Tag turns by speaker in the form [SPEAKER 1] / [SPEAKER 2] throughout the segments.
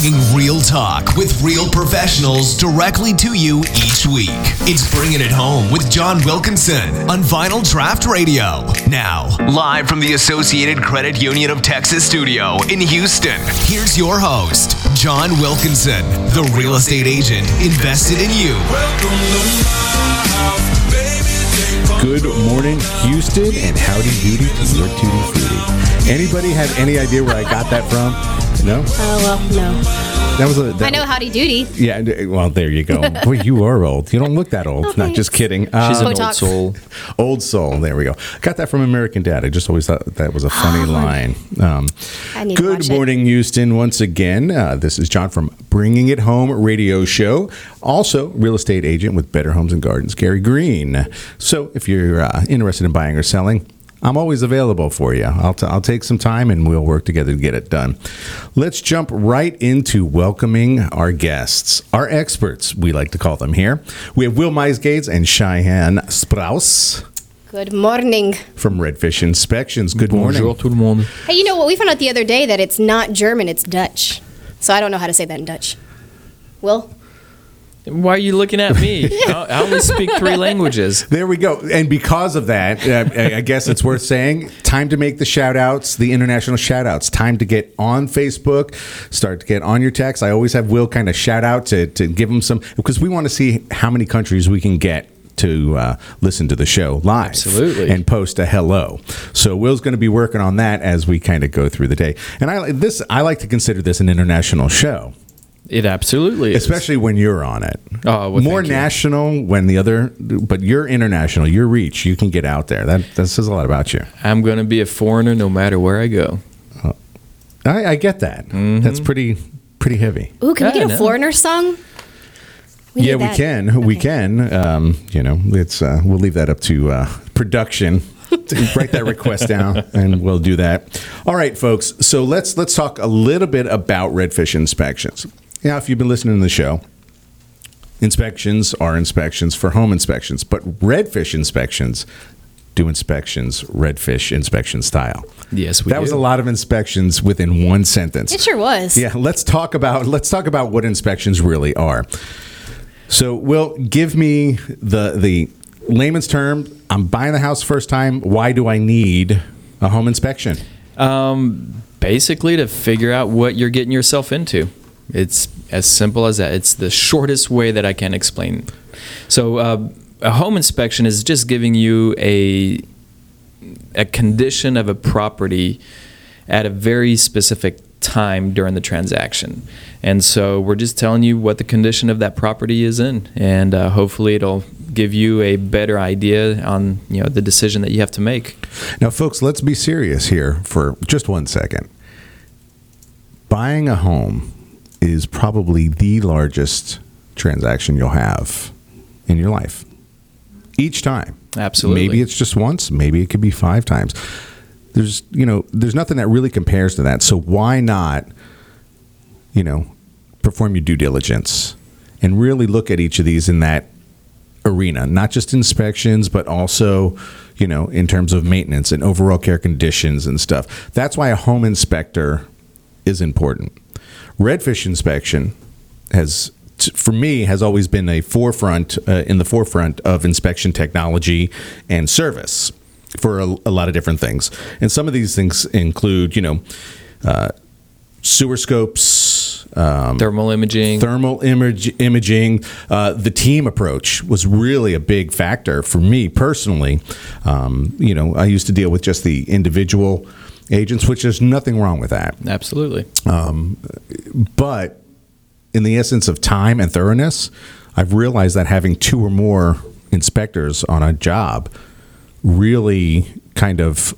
[SPEAKER 1] bringing real talk with real professionals directly to you each week. It's Bringing It Home with John Wilkinson on Vinyl Draft Radio. Now, live from the Associated Credit Union of Texas studio in Houston, here's your host, John Wilkinson, the real estate agent invested in you.
[SPEAKER 2] Good morning, Houston, and howdy doody to your tutti frutti. Anybody have any idea where I got that from? No,
[SPEAKER 3] Oh well, no.
[SPEAKER 2] that was a. That,
[SPEAKER 3] I know Howdy Doody.
[SPEAKER 2] Yeah, well, there you go. Boy, you are old. You don't look that old. Not just kidding.
[SPEAKER 4] She's
[SPEAKER 2] Uh,
[SPEAKER 4] an old soul.
[SPEAKER 2] old soul. There we go. Got that from American Dad. I just always thought that was a funny line. Um,
[SPEAKER 3] I need to
[SPEAKER 2] good
[SPEAKER 3] watch it.
[SPEAKER 2] morning, Houston. Once again, uh, this is John from Bringing It Home Radio Show. Also, real estate agent with Better Homes and Gardens, Gary Greene. So, if you're uh, interested in buying or selling. I'm always available for you. I'll, t- I'll take some time and we'll work together to get it done. Let's jump right into welcoming our guests, our experts, we like to call them here. We have Will Meisgates and Cheyenne Sprouse
[SPEAKER 3] Good morning.
[SPEAKER 2] from Redfish Inspections. Good
[SPEAKER 4] Bonjour
[SPEAKER 2] morning.
[SPEAKER 4] tout le monde.
[SPEAKER 3] Hey, you know what? We found out the other day that it's not German; it's Dutch. So I don't know how to say that in Dutch. Will?
[SPEAKER 4] Why are you looking at me? I only speak three languages.
[SPEAKER 2] There we go. And because of that, uh, I I guess it's worth saying time to make the shout outs, the international shout outs. Time to get on Facebook, start to get on your text. I always have Will kind of shout out to, to give him some, because we want to see how many countries we can get to uh, listen to the show live
[SPEAKER 4] Absolutely.
[SPEAKER 2] and post a hello so will's going to be working on that as we kind of go through the day and i this i like to consider this an international show
[SPEAKER 4] It absolutely is.
[SPEAKER 2] especially when you're on it.
[SPEAKER 4] Oh, well,
[SPEAKER 2] more
[SPEAKER 4] thank you.
[SPEAKER 2] national when the other, but you're international. Your reach, you can get out there. That that says a lot about you.
[SPEAKER 4] I'm going to be a foreigner no matter where I go.
[SPEAKER 2] I, I get that. That's pretty pretty heavy.
[SPEAKER 3] Ooh, can we
[SPEAKER 4] Yeah,
[SPEAKER 3] get a foreigner song? We
[SPEAKER 2] yeah, we
[SPEAKER 3] that.
[SPEAKER 2] can. We can. Um, you know, it's uh, we'll leave that up to uh, production. to write that request down, and we'll do that. All right, folks. So let's let's talk a little bit about redfish inspections. Now, if you've been listening to the show, inspections are inspections for home inspections, but redfish inspections do inspections redfish inspection style.
[SPEAKER 4] Yes, we
[SPEAKER 2] that was a lot of inspections within one sentence.
[SPEAKER 3] It sure was.
[SPEAKER 2] Yeah, let's talk about let's talk about what inspections really are. So, Will, give me the the layman's term. I'm buying the house first time. Why do I need a home inspection?
[SPEAKER 4] Um, basically, to figure out what you're getting yourself into. It's as simple as that. It's the shortest way that I can explain. So, uh, a home inspection is just giving you a a condition of a property at a very specific time during the transaction. And so we're just telling you what the condition of that property is in, and uh, hopefully it'll give you a better idea on you know the decision that you have to make.
[SPEAKER 2] Now, folks, let's be serious here for just one second. Buying a home is probably the largest transaction you'll have in your life. Each time.
[SPEAKER 4] Absolutely.
[SPEAKER 2] Maybe it's just once, maybe it could be five times. There's, you know, there's nothing that really compares to that. So why not, you know, perform your due diligence and really look at each of these in that arena, not just inspections, but also, you know, in terms of maintenance and overall care conditions and stuff. That's why a home inspector is important. Redfish inspection has, for me, has always been a forefront uh, in the forefront of inspection technology and service for a, a lot of different things. And some of these things include, you know, uh, sewer scopes, um,
[SPEAKER 4] Thermal imaging.
[SPEAKER 2] thermal image, imaging. Uh, the team approach was really a big factor for me personally. Um, you know, I used to deal with just the individual agents, which there's nothing wrong with that.
[SPEAKER 4] Absolutely.
[SPEAKER 2] Um, but in the essence of time and thoroughness, I've realized that having two or more inspectors on a job really kind of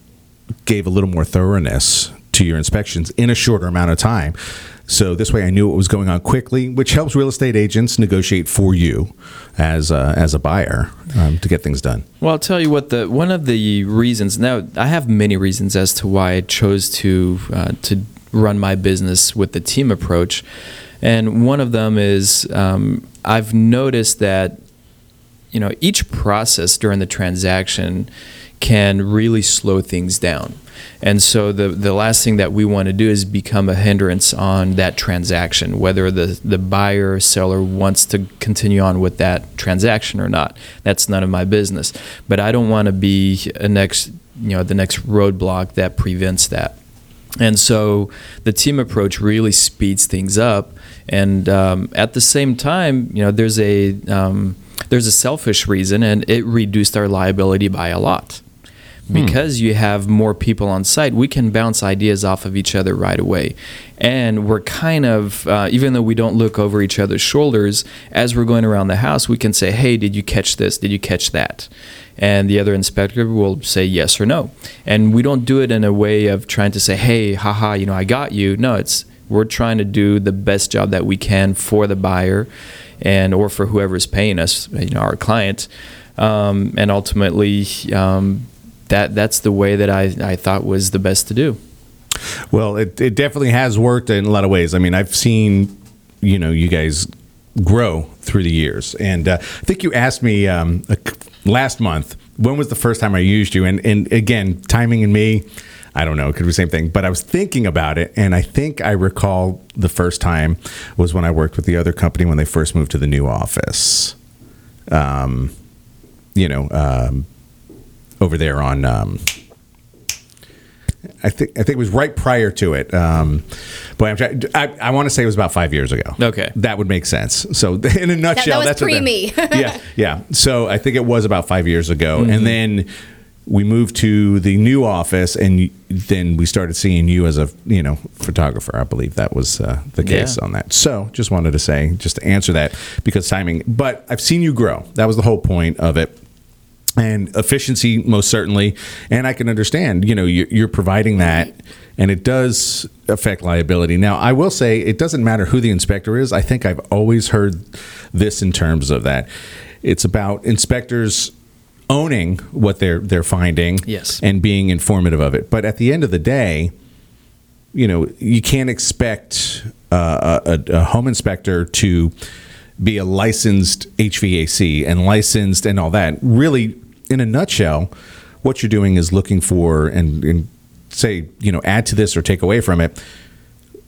[SPEAKER 2] gave a little more thoroughness to your inspections in a shorter amount of time. So this way, I knew what was going on quickly, which helps real estate agents negotiate for you as a, as a buyer um, to get things done.
[SPEAKER 4] Well, I'll tell you what. The one of the reasons. Now, I have many reasons as to why I chose to uh, to run my business with the team approach, and one of them is um, I've noticed that you know each process during the transaction can really slow things down. And so the the last thing that we want to do is become a hindrance on that transaction, whether the the buyer or seller wants to continue on with that transaction or not. That's none of my business. But I don't want to be a next you know the next roadblock that prevents that. And so the team approach really speeds things up. And um, at the same time, you know, there's a um, there's a selfish reason, and it reduced our liability by a lot. Because you have more people on site, we can bounce ideas off of each other right away. And we're kind of, uh, even though we don't look over each other's shoulders, as we're going around the house, we can say, hey, did you catch this? Did you catch that? And the other inspector will say yes or no. And we don't do it in a way of trying to say, hey, haha, you know, I got you. No, it's, we're trying to do the best job that we can for the buyer and or for whoever's paying us, you know, our client. Um, and ultimately, um, that that's the way that I, I thought was the best to do.
[SPEAKER 2] Well, it, it definitely has worked in a lot of ways. I mean, I've seen, you know, you guys grow through the years. And uh, I think you asked me um, last month, when was the first time I used you? And, and again, timing and me, I don't know, it could be the same thing. But I was thinking about it, and I think I recall the first time was when I worked with the other company when they first moved to the new office. Um, you know, um, over there on. Um, I think I think it was right prior to it. Um, boy, I'm trying, I, I want to say it was about five years ago.
[SPEAKER 4] Okay.
[SPEAKER 2] that would make sense. So, in a nutshell,
[SPEAKER 3] was
[SPEAKER 2] that's what the-
[SPEAKER 3] pre-me.
[SPEAKER 2] yeah, yeah. So I think it was about five years ago,
[SPEAKER 3] Mm-hmm.
[SPEAKER 2] and then we moved to the new office, and then we started seeing you as a you know photographer. I believe that was uh, the case
[SPEAKER 4] Yeah.
[SPEAKER 2] on that. So, just wanted to say, just to answer that because timing. But I've seen you grow. That was the whole point of it and efficiency most certainly. And i can understand you know you're, providing that and it does affect liability. Now i will say it doesn't matter who the inspector is. I think i've always heard this in terms of that. It's about inspectors owning what they're they're finding
[SPEAKER 4] Yes.
[SPEAKER 2] and being informative of it. But at the end of the day you know you can't expect uh, a, a home inspector to be a licensed HVAC and licensed and all that. Really, in a nutshell, what you're doing is looking for and, and say you know add to this or take away from it.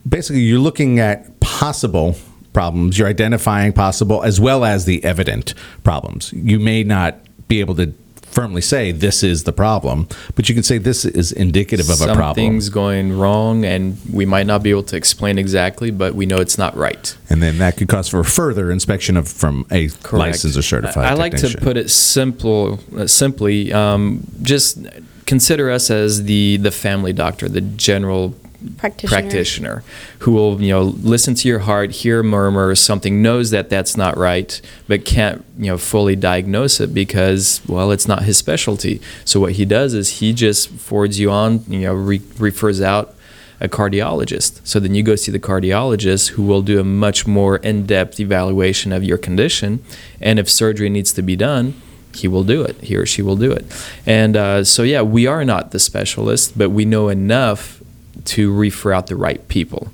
[SPEAKER 2] Basically, you're looking at possible problems. You're identifying possible as well as the evident problems. You may not be able to firmly say this is the problem, but you can say this is indicative of a problem.
[SPEAKER 4] Something's going wrong, and we might not be able to explain exactly, but we know it's not right.
[SPEAKER 2] and then that could cause for further inspection of from a licensed or certified.
[SPEAKER 4] I, I like to put it simple, uh, simply. Um, just consider us as the the family doctor, the general
[SPEAKER 3] Practitioner.
[SPEAKER 4] practitioner, who will you know listen to your heart, hear murmurs something, knows that that's not right, but can't you know fully diagnose it because well, it's not his specialty. So what he does is he just forwards you on, you know, re- refers out a cardiologist. So then you go see the cardiologist who will do a much more in-depth evaluation of your condition, and if surgery needs to be done, he will do it. He or she will do it. And uh, so yeah, we are not the specialist, but we know enough to refer out the right people.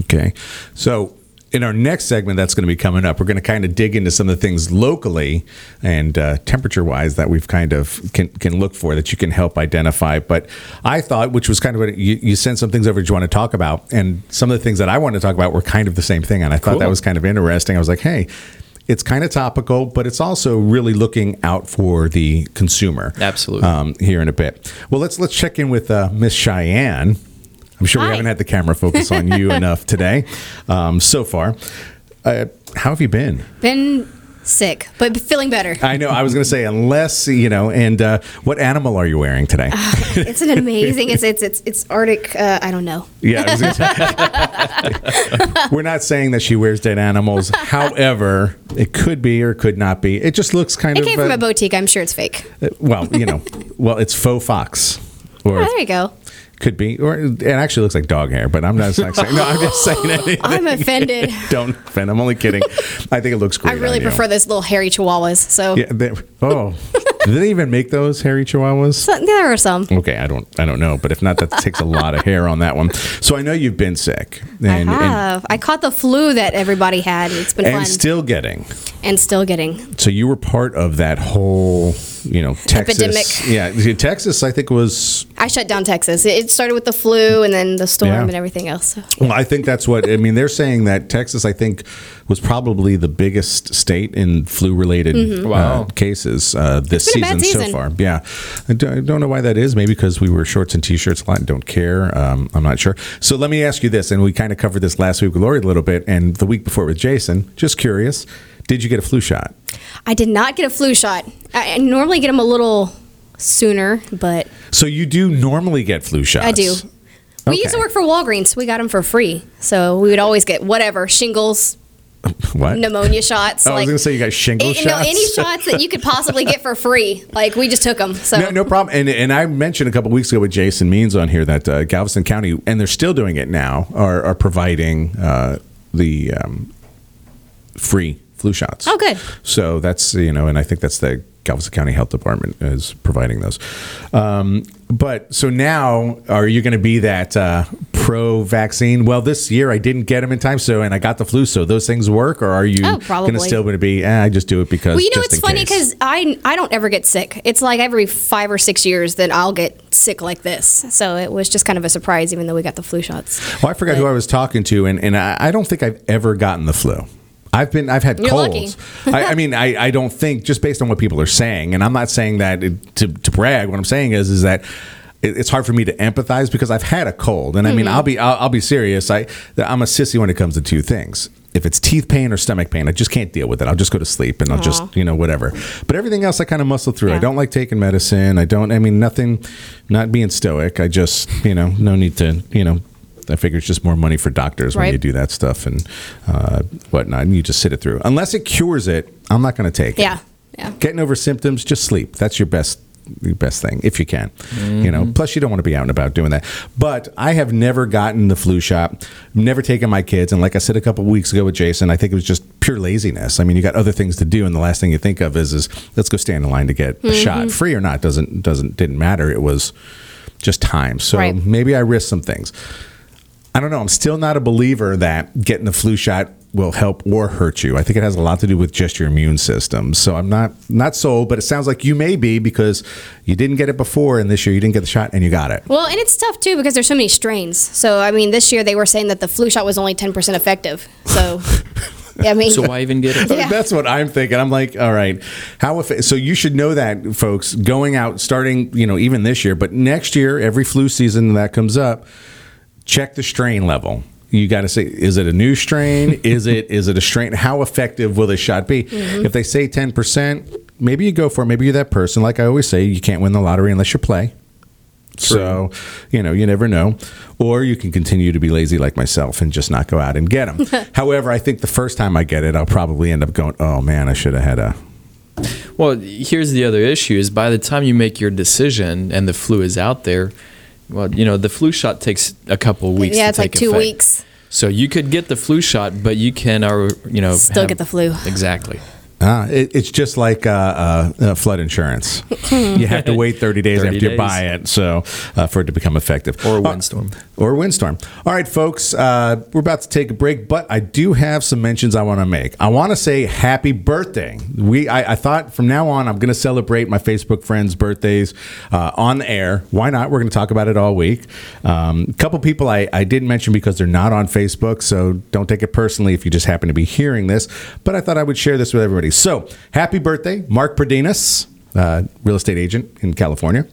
[SPEAKER 2] Okay. So in our next segment that's going to be coming up, we're going to kind of dig into some of the things locally and uh, temperature wise that we've kind of can, can look for that you can help identify. But I thought, which was kind of what you, you sent some things over that you want to talk about. And some of the things that I wanted to talk about were kind of the same thing. And I thought
[SPEAKER 4] Cool.
[SPEAKER 2] that was kind of interesting. I was like, hey, it's kind of topical, but it's also really looking out for the consumer.
[SPEAKER 4] Absolutely.
[SPEAKER 2] Um, here in a bit. Well, let's let's check in with uh, Miss Cheyenne. I'm sure we haven't had the camera focus on you enough today um, so far. Uh, how have you been?
[SPEAKER 3] Been sick, but feeling better.
[SPEAKER 2] I know I was going to say unless you know. And uh, what animal are you wearing today?
[SPEAKER 3] it's an amazing. It's it's it's it's Arctic. Uh, I don't know.
[SPEAKER 2] yeah, I was gonna say. we're not saying that she wears dead animals. However, it could be or could not be. It just looks kind
[SPEAKER 3] It
[SPEAKER 2] of
[SPEAKER 3] came from
[SPEAKER 2] uh,
[SPEAKER 3] a boutique. I'm sure it's fake.
[SPEAKER 2] uh, well, you know, well, it's faux fox. Or
[SPEAKER 3] Oh, there you go.
[SPEAKER 2] Could be, or it actually looks like dog hair, but I'm not, not saying. No, I'm just saying anything.
[SPEAKER 3] I'm offended.
[SPEAKER 2] Don't offend. I'm only kidding. I think it looks great.
[SPEAKER 3] I really
[SPEAKER 2] on you.
[SPEAKER 3] prefer those little hairy chihuahuas. So,
[SPEAKER 2] Yeah. They, oh, do they even make those hairy chihuahuas?
[SPEAKER 3] so there are some.
[SPEAKER 2] Okay, I don't, I don't know, but if not, that takes a lot of hair on that one. So I know you've been sick, and
[SPEAKER 3] I
[SPEAKER 2] and.
[SPEAKER 3] I caught the flu that everybody had. It's been
[SPEAKER 2] and
[SPEAKER 3] fun
[SPEAKER 2] still getting.
[SPEAKER 3] and still getting.
[SPEAKER 2] So you were part of that whole you know, Texas.
[SPEAKER 3] Epidemic.
[SPEAKER 2] Yeah, Texas. I think was.
[SPEAKER 3] I shut down Texas. It started with the flu and then the storm
[SPEAKER 2] Yeah.
[SPEAKER 3] and everything else.
[SPEAKER 2] Well, I think that's what I mean. They're saying that Texas, I think, was probably the biggest state in flu-related uh,
[SPEAKER 4] Wow.
[SPEAKER 2] cases uh, this
[SPEAKER 3] Mm-hmm. been a
[SPEAKER 2] season, so far. Yeah, I don't, I don't know why that is. Maybe because we wear shorts and t-shirts a lot and don't care. Um, I'm not sure. So let me ask you this, and we kind of covered this last week with Lori a little bit, and the week before with Jason. Just curious, did you get a flu shot?
[SPEAKER 3] I did not get a flu shot. I, I normally get them a little sooner, but
[SPEAKER 2] So you do normally get flu shots.
[SPEAKER 3] I do. We used to work for Walgreens. We got them for free, so we would always get whatever shingles,
[SPEAKER 2] What?
[SPEAKER 3] pneumonia shots.
[SPEAKER 2] I was going to say you got shingle
[SPEAKER 3] a-
[SPEAKER 2] shots.
[SPEAKER 3] No, any shots that you could possibly get for free. Like we just took them. So
[SPEAKER 2] No, no problem. And and I mentioned a couple weeks ago with Jason Means on here that uh, Galveston County, and they're still doing it now, are, are providing uh, the um, free flu shots.
[SPEAKER 3] Oh, good.
[SPEAKER 2] So that's you know, and I think that's the Galveston County Health Department is providing those. Um, but so now, are you going to be that uh, pro vaccine? Well, this year I didn't get them in time, so and I got the flu. So those things work, or are you
[SPEAKER 3] Oh,
[SPEAKER 2] going to still going to be? Eh, I just do it because.
[SPEAKER 3] Well, you know, it's funny because I I don't ever get sick. It's like every five or six years that I'll get sick like this. So it was just kind of a surprise, even though we got the flu shots.
[SPEAKER 2] Well, I forgot who I was talking to, and, and I, I don't think I've ever gotten the flu. I've been I've had
[SPEAKER 3] You're
[SPEAKER 2] colds. I, I mean, I, I don't think just based on what people are saying, and I'm not saying that it- to, to brag. What I'm saying is is that it- it's hard for me to empathize because I've had a cold, and I mean, I'll mm-hmm. be I'll, I'll be serious. I I'm a sissy when it comes to two things. If it's teeth pain or stomach pain, I just can't deal with it. I'll just go to sleep and I'll just you know whatever. But everything else, I kind of muscle through. I don't like taking medicine. I don't. I mean, nothing. Not being stoic. I just you know no need to you know. I figure it's just more money for doctors when you do that stuff and uh, whatnot, and you just sit it through. Unless it cures it, I'm not going to take it.
[SPEAKER 3] Yeah, yeah.
[SPEAKER 2] Getting over symptoms, just sleep. That's your best your best thing if you can. You
[SPEAKER 3] Mm-hmm.
[SPEAKER 2] know, plus you don't want to be out and about doing that. But I have never gotten the flu shot. Never taken my kids, and like I said a couple weeks ago with Jason, I think it was just pure laziness. I mean, you got other things to do, and the last thing you think of is is let's go stand in line to get
[SPEAKER 3] Mm-hmm.
[SPEAKER 2] a shot, free or not doesn't doesn't didn't matter. It was just time. So
[SPEAKER 3] Right.
[SPEAKER 2] maybe I risked some things. I don't know. I'm still not a believer that getting the flu shot will help or hurt you. I think it has a lot to do with just your immune system. So I'm not not sold, but it sounds like you may be because you didn't get it before, and this year you didn't get the shot and you got it.
[SPEAKER 3] Well, and it's tough too because there's so many strains. So I mean, this year they were saying that the flu shot was only 10% effective. So Yeah, I mean,
[SPEAKER 4] So why even get it?
[SPEAKER 3] Yeah.
[SPEAKER 2] That's what I'm thinking. I'm like, all right, how if so you should know that, folks, going out starting, you know, even this year, but next year, every flu season that comes up, check the strain level. You got to say, is it a new strain? is it is it a strain? How effective will this shot be? Mm-hmm. If they say 10 percent, maybe you go for it. Maybe you're that person. Like I always say, you can't win the lottery unless you play. So, you know, you never know. Or you can continue to be lazy like myself and just not go out and get them. However, I think the first time I get it, I'll probably end up going, oh man, I should have had a.
[SPEAKER 4] Well, here's the other issue: is by the time you make your decision and the flu is out there, well, you know, the flu shot takes a couple weeks.
[SPEAKER 3] yeah, it's like two
[SPEAKER 4] effect.
[SPEAKER 3] weeks.
[SPEAKER 4] So you could get the flu shot, but you can, or you know,
[SPEAKER 3] Still
[SPEAKER 4] have-
[SPEAKER 3] get the flu.
[SPEAKER 4] Exactly.
[SPEAKER 2] Ah, it, it's just like uh, uh, uh, flood insurance. you have to wait 30 days
[SPEAKER 4] 30
[SPEAKER 2] after you buy it so uh, for it to become effective.
[SPEAKER 4] Or a
[SPEAKER 2] Uh,
[SPEAKER 4] windstorm.
[SPEAKER 2] or a windstorm. All right, folks, uh, we're about to take a break, but I do have some mentions I want to make. I want to say happy birthday. We, I, I thought from now on I'm going to celebrate my Facebook friends' birthdays uh, on the air. Why not? We're going to talk about it all week. Um, a couple people I, I didn't mention because they're not on Facebook, so don't take it personally if you just happen to be hearing this. But I thought I would share this with everybody. So happy birthday, Mark Perdinas uh, real estate agent in California.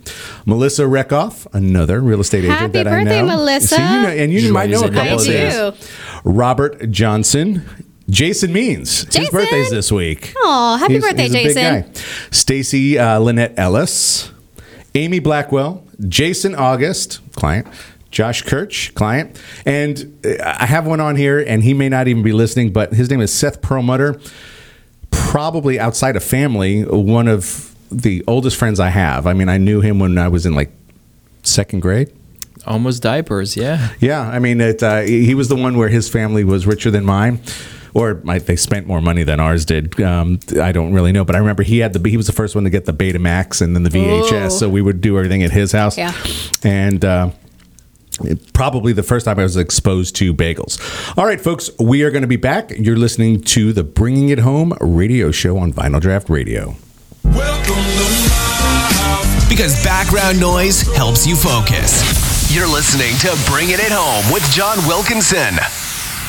[SPEAKER 2] Melissa Reckoff, another real estate agent
[SPEAKER 3] Happy
[SPEAKER 2] that I
[SPEAKER 3] birthday,
[SPEAKER 2] know.
[SPEAKER 3] Melissa.
[SPEAKER 2] So you know, and you
[SPEAKER 4] Joyeux
[SPEAKER 2] might know a couple of
[SPEAKER 3] anniversaire.
[SPEAKER 2] these. Robert Johnson. Jason Means. His
[SPEAKER 3] Jason.
[SPEAKER 2] birthday's this week.
[SPEAKER 3] Oh, happy birthday, he's
[SPEAKER 2] a big
[SPEAKER 3] Jason.
[SPEAKER 2] guy. Stacy uh, Lynette Ellis. Amy Blackwell. Jason August, client. Josh Kirch, client. And uh, I have one on here, and he may not even be listening, but his name is Seth Perlmutter probably outside of family, one of the oldest friends I have. I mean, I knew him when I was in like second grade.
[SPEAKER 4] Almost diapers. Yeah.
[SPEAKER 2] Yeah, I mean, it, uh, he was the one where his family was richer than mine. Or might they spent more money than ours did. Um, I don't really know, but I remember he had the he was the first one to get the Betamax and then the VHS,
[SPEAKER 3] Ooh.
[SPEAKER 2] so we would do everything at his house.
[SPEAKER 3] Yeah.
[SPEAKER 2] and uh, it- probably the first time I was exposed to bagels. All right, folks, we are going to be back. You're listening to the Bringing It Home radio show on Vinyl Draft Radio.
[SPEAKER 1] Because background noise helps you focus. You're listening to Bringing It Home with John Wilkinson.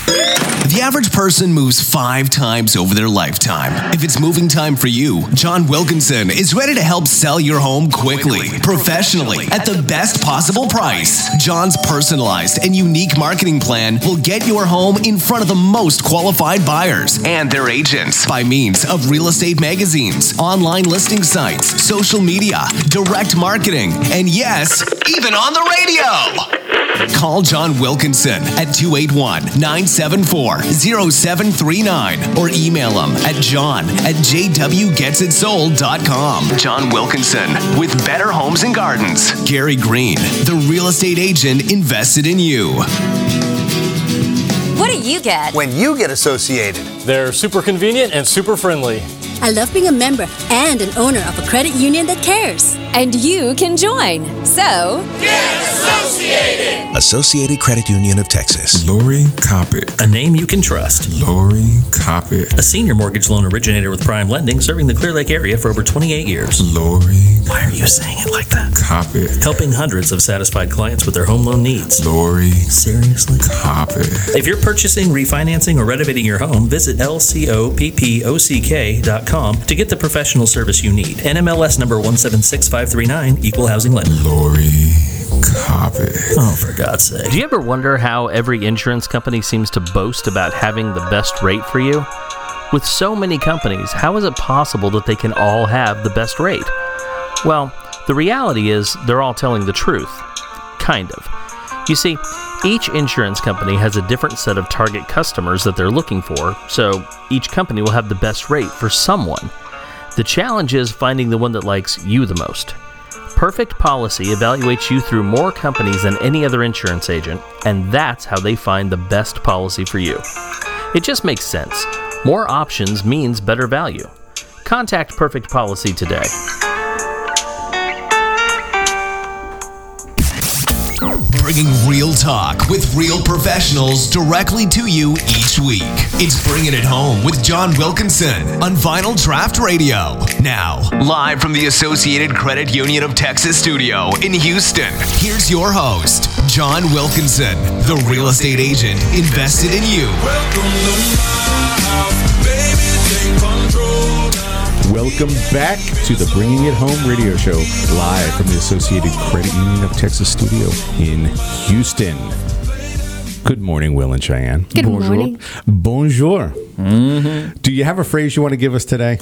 [SPEAKER 1] The average person moves five times over their lifetime. If it's moving time for you, John Wilkinson is ready to help sell your home quickly, professionally, at the best possible price. John's personalized and unique marketing plan will get your home in front of the most qualified buyers and their agents by means of real estate magazines, online listing sites, social media, direct marketing, and yes, even on the radio. Call John Wilkinson at 281 974 0739 or email him at john at jwgetsitsold.com. John Wilkinson with Better Homes and Gardens. Gary Greene, the real estate agent invested in you.
[SPEAKER 5] What do you get?
[SPEAKER 6] when you get associated.
[SPEAKER 7] They're super convenient and super friendly.
[SPEAKER 8] I love being a member and an owner of a credit union that cares.
[SPEAKER 5] And you can join. So, get
[SPEAKER 9] Associated Associated Credit Union of Texas.
[SPEAKER 10] Lori Coppock.
[SPEAKER 11] A name you can trust.
[SPEAKER 10] Lori Coppock.
[SPEAKER 11] A senior mortgage loan originator with Prime Lending serving the Clear Lake area for over 28 years.
[SPEAKER 10] Lori
[SPEAKER 11] Why are you saying it like that?
[SPEAKER 10] Coppock.
[SPEAKER 11] Helping hundreds of satisfied clients with their home loan needs.
[SPEAKER 10] Lori
[SPEAKER 11] Seriously?
[SPEAKER 10] Coppock.
[SPEAKER 11] If you're purchasing, refinancing, or renovating your home, visit lcoppock.com to get the professional service you need. NMLS number 176539, Equal Housing Lender.
[SPEAKER 10] Lori Coppock.
[SPEAKER 11] Oh, for God's sake.
[SPEAKER 12] Do you ever wonder how every insurance company seems to boast about having the best rate for you? With so many companies, how is it possible that they can all have the best rate? Well, the reality is they're all telling the truth. Kind of. You see, each insurance company has a different set of target customers that they're looking for, so each company will have the best rate for someone. The challenge is finding the one that likes you the most. Perfect Policy evaluates you through more companies than any other insurance agent, and that's how they find the best policy for you. It just makes sense. More options means better value. Contact Perfect Policy today.
[SPEAKER 1] Bringing real talk with real professionals directly to you each week. It's Bringing It Home with John Wilkinson on Vinyl Draft Radio. Now, live from the Associated Credit Union of Texas studio in Houston, here's your host, John Wilkinson, the real estate agent invested in you.
[SPEAKER 2] Welcome back to the Bringing It Home radio show, live from the Associated Credit Union of Texas studio in Houston. Good morning, Will and Cheyenne.
[SPEAKER 3] Good
[SPEAKER 2] Bonjour.
[SPEAKER 3] morning.
[SPEAKER 2] Bonjour. Mm-hmm. Do you have a phrase you want to give us today?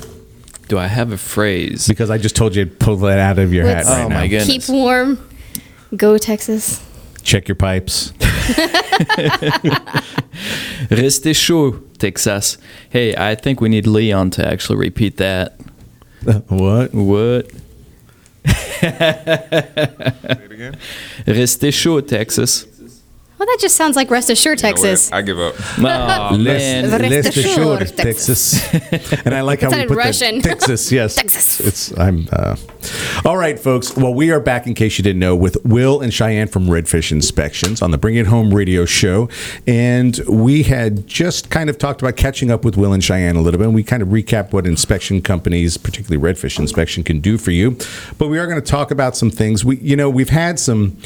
[SPEAKER 4] Do I have a phrase?
[SPEAKER 2] Because I just told you to pull that out of your hat
[SPEAKER 3] Let's-
[SPEAKER 2] right
[SPEAKER 4] Oh
[SPEAKER 2] now.
[SPEAKER 4] my goodness.
[SPEAKER 3] Keep warm. Go Texas.
[SPEAKER 2] Check your pipes.
[SPEAKER 4] Restez chaud, Texas. Hey, I think we need Leon to actually repeat that.
[SPEAKER 2] what?
[SPEAKER 4] What? Restez chaud, Texas.
[SPEAKER 3] Well, that just sounds like rest assured, Texas.
[SPEAKER 10] I give up.
[SPEAKER 4] Oh, man.
[SPEAKER 3] Rest
[SPEAKER 2] Rest assured,
[SPEAKER 3] assured,
[SPEAKER 2] Texas. and I like how we
[SPEAKER 3] sounded
[SPEAKER 2] put
[SPEAKER 3] Russian.
[SPEAKER 2] that. Texas, yes.
[SPEAKER 3] Texas.
[SPEAKER 2] It's I'm. Uh, all right, folks. Well, we are back in case you didn't know with Will and Cheyenne from Redfish Inspections on the Bring It Home radio show, and we had just kind of talked about catching up with Will and Cheyenne a little bit. and We kind of recapped what inspection companies, particularly Redfish Inspection, can do for you. But we are going to talk about some things. We, you know, we've had some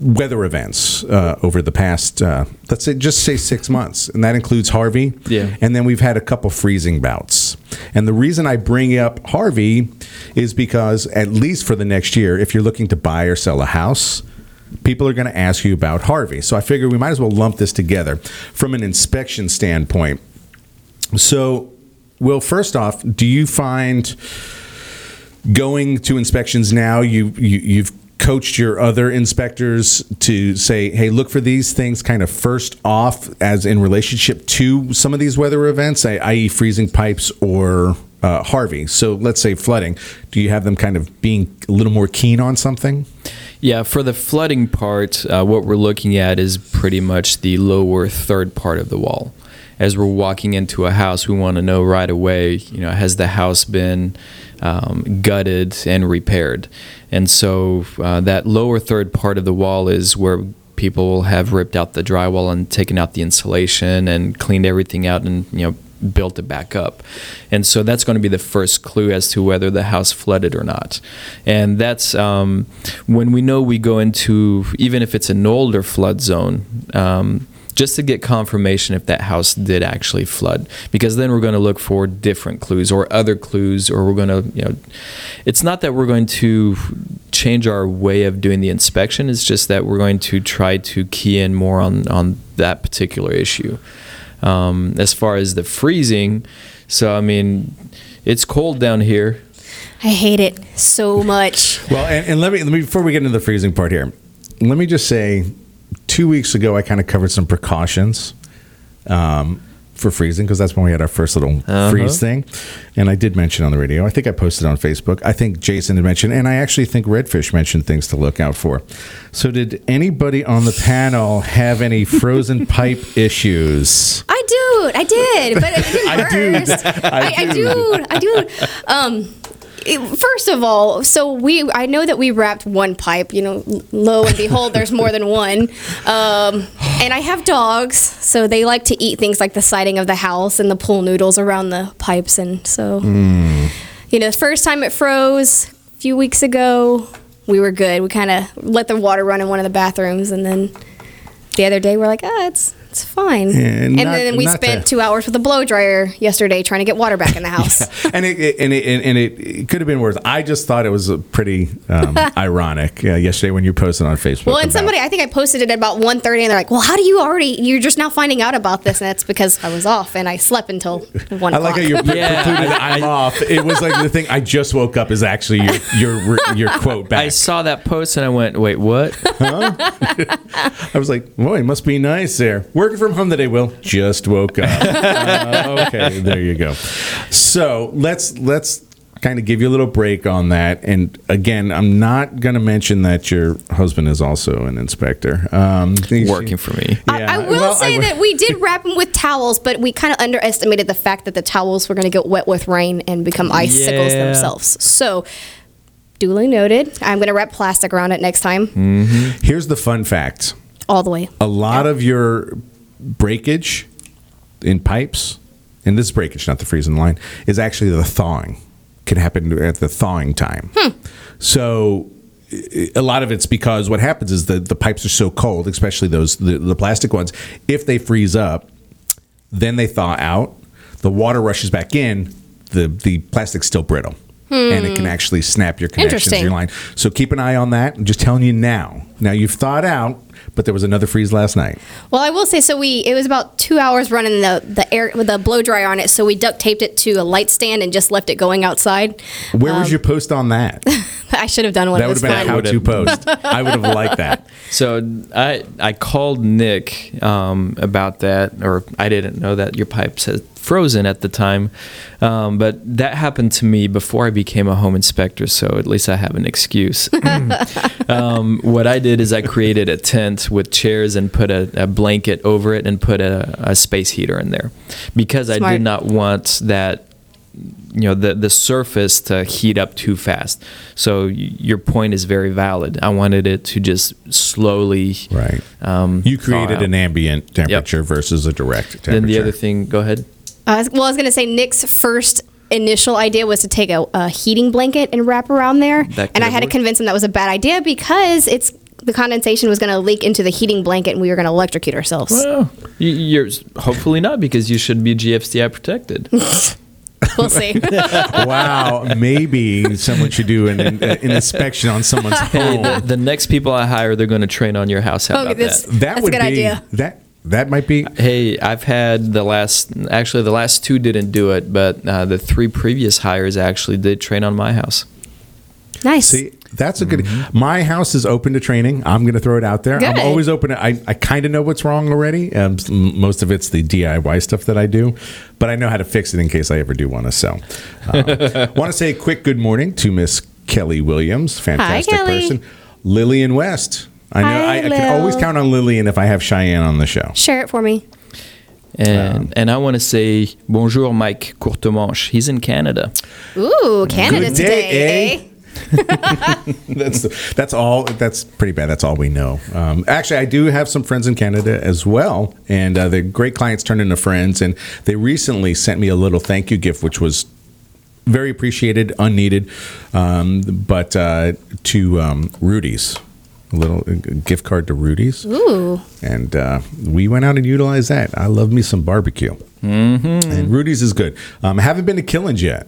[SPEAKER 2] weather events uh, over the past, uh, let's say, just say six months, and that includes Harvey.
[SPEAKER 4] Yeah.
[SPEAKER 2] And then we've had a couple freezing bouts. And the reason I bring up Harvey is because, at least for the next year, if you're looking to buy or sell a house, people are going to ask you about Harvey. So I figure we might as well lump this together from an inspection standpoint. So, Will, first off, do you find going to inspections now you, you you've coached your other inspectors to say hey look for these things kind of first off as in relationship to some of these weather events i.e freezing pipes or uh, harvey. So let's say flooding. Do you have them kind of being a little more keen on something?
[SPEAKER 4] Yeah, for the flooding part, uh, what we're looking at is pretty much the lower third part of the wall. As we're walking into a house, we want to know right away, you know, has the house been um, gutted and repaired? And so uh, that lower third part of the wall is where people have ripped out the drywall and taken out the insulation and cleaned everything out and, you know, built it back up. And so that's going to be the first clue as to whether the house flooded or not. And that's um, when we know we go into, even if it's an older flood zone, um, just to get confirmation if that house did actually flood. Because then we're going to look for different clues or other clues or we're going to you know it's not that we're going to change our way of doing the inspection it's just that we're going to try to key in more on on that particular issue. Um, as far as the freezing so i mean it's cold down here.
[SPEAKER 3] I hate it so much.
[SPEAKER 2] Well, and, and let me let me before we get into the freezing part here, let me just say, two weeks ago I kind of covered some precautions um, for freezing because that's when we had our first little
[SPEAKER 4] Uh-huh.
[SPEAKER 2] freeze thing, and I did mention on the radio. I think I posted on Facebook. I think Jason had mentioned, and I actually think Redfish mentioned things to look out for. So, did anybody on the panel have any frozen pipe issues?
[SPEAKER 3] I do. I did, but it didn't
[SPEAKER 2] I
[SPEAKER 3] burst.
[SPEAKER 2] I
[SPEAKER 3] I, I
[SPEAKER 2] do.
[SPEAKER 3] do. I do. Um, it- first of all, so we I know that we wrapped one pipe. You know, lo and behold, there's more than one. Um, and I have dogs, so they like to eat things like the siding of the house and the pool noodles around the pipes, and so you know, the first time it froze a few weeks ago, we were good. We kind of let the water run in one of the bathrooms, and then the other day we're like, ah, it's it's fine.
[SPEAKER 2] And
[SPEAKER 3] and
[SPEAKER 2] not-
[SPEAKER 3] then we spent
[SPEAKER 2] to-
[SPEAKER 3] two hours with a blow dryer yesterday trying to get water back in the house.
[SPEAKER 2] and it, it- and it, and it, it could have been worse. I just thought it was a pretty um, ironic uh, yesterday when you posted on Facebook.
[SPEAKER 3] Well, and
[SPEAKER 2] about-
[SPEAKER 3] somebody, I think I posted it at about 1.30, and they're like, well, how do you already, you're just now finding out about this? And that's because I was off and I slept until 1
[SPEAKER 2] I like how you
[SPEAKER 3] o'clock.
[SPEAKER 4] Yeah,
[SPEAKER 2] concluded
[SPEAKER 4] I-
[SPEAKER 2] I'm off. It was like the thing I just woke up is actually your your, your quote back.
[SPEAKER 4] i saw that post and i went wait what
[SPEAKER 2] I was like, boy, it must be nice there. Working from home today, Will. Just woke up. Uh, okay, there you go. So let's let's kind of give you a little break on that. And again, I'm not going to mention that your husband is also an inspector. Um,
[SPEAKER 4] working for me
[SPEAKER 3] I, I will
[SPEAKER 2] well,
[SPEAKER 3] say
[SPEAKER 2] I-
[SPEAKER 3] that we did wrap them with towels, but we kind of underestimated the fact that the towels were going to get wet with rain and become icicles
[SPEAKER 4] Yeah.
[SPEAKER 3] themselves. So, duly noted. I'm going to wrap plastic around it next time,
[SPEAKER 2] Here's the fun fact.
[SPEAKER 3] all the way.
[SPEAKER 2] a lot of your breakage in pipes, and this breakage, not the freezing line, is actually the thawing. Can happen at the thawing time. So a lot of it's because what happens is that the pipes are so cold, especially those the, the plastic ones. If they freeze up, then they thaw out. The water rushes back in. The the plastic's still brittle, and it can actually snap your connections your
[SPEAKER 3] Hmm.
[SPEAKER 2] Line. So keep an eye on that. I'm just telling you now. Now you've thawed out, but there was another freeze last night.
[SPEAKER 3] Well, I will say so. We it was about two hours running the the air with the blow dryer on it. So we duct taped it to a light stand and just left it going outside.
[SPEAKER 2] Where
[SPEAKER 3] Um,
[SPEAKER 2] was your post on that?
[SPEAKER 3] I should have done one.
[SPEAKER 2] that
[SPEAKER 3] it
[SPEAKER 2] would have been a how-to post. I would have liked that.
[SPEAKER 4] So I I called Nick um, about that, or I didn't know that your pipes had frozen at the time, um, but that happened to me before I became a home inspector. So at least I have an excuse. um, what I did is I created a tent with chairs and put a, a blanket over it and put a, a space heater in there because I did not want that you know the the surface to heat up too fast. So y- your point is very valid. I wanted it to just slowly
[SPEAKER 2] Right.
[SPEAKER 4] Um,
[SPEAKER 2] You created an ambient temperature versus a direct temperature.
[SPEAKER 4] Then the other thing, go ahead.
[SPEAKER 3] I was, well, I was going to say Nick's first initial idea was to take a, a heating blanket and wrap around there, and I
[SPEAKER 4] could've
[SPEAKER 3] had to convince him that was a bad idea because it's the condensation was going to leak into the heating blanket and we were going to electrocute ourselves.
[SPEAKER 4] Well, you, you're hopefully not because you should be GFCI protected.
[SPEAKER 3] we'll see.
[SPEAKER 2] wow, maybe someone should do an, an, an inspection on someone's
[SPEAKER 4] hey,
[SPEAKER 2] home.
[SPEAKER 4] the, the next people I hire, they're going to train on your house. How
[SPEAKER 3] Okay,
[SPEAKER 4] about
[SPEAKER 3] this-
[SPEAKER 4] that?
[SPEAKER 2] that
[SPEAKER 3] That's a
[SPEAKER 2] would
[SPEAKER 3] good
[SPEAKER 2] be
[SPEAKER 3] idea.
[SPEAKER 2] that that might be
[SPEAKER 4] Hey, I've had the last, actually, the last two didn't do it, but uh, the three previous hires actually did train on my house.
[SPEAKER 3] nice.
[SPEAKER 2] See, that's a good. My house is open to training. I'm going to throw it out there. I'm always open. To, I I kind of know what's wrong already. Um, most of it's the DIY stuff that I do, but I know how to fix it in case I ever do want to sell. Uh, want to say a quick good morning to Miss Kelly Williams, fantastic Hi,
[SPEAKER 3] Kelly.
[SPEAKER 2] person. Lillian West. I know
[SPEAKER 3] Hi,
[SPEAKER 2] I, I can always count on Lillian if I have Cheyenne on the show.
[SPEAKER 3] Share it for me.
[SPEAKER 4] And, and I want to say bonjour, Mike Courtemanche. He's in Canada.
[SPEAKER 3] Ooh, Canada
[SPEAKER 2] Good
[SPEAKER 3] today.
[SPEAKER 2] day,
[SPEAKER 3] eh?
[SPEAKER 2] that's that's all. That's pretty bad. That's all we know. Um, actually, I do have some friends in Canada as well, and uh, the great clients turned into friends. And they recently sent me a little thank you gift, which was very appreciated, unneeded, um, but uh, to um, Rudy's. A little uh, gift card to Rudy's.
[SPEAKER 3] Ooh.
[SPEAKER 2] And uh, we went out and utilized that. I love me some barbecue. Mm-hmm. And Rudy's is good. Um, I haven't been to Killen's yet.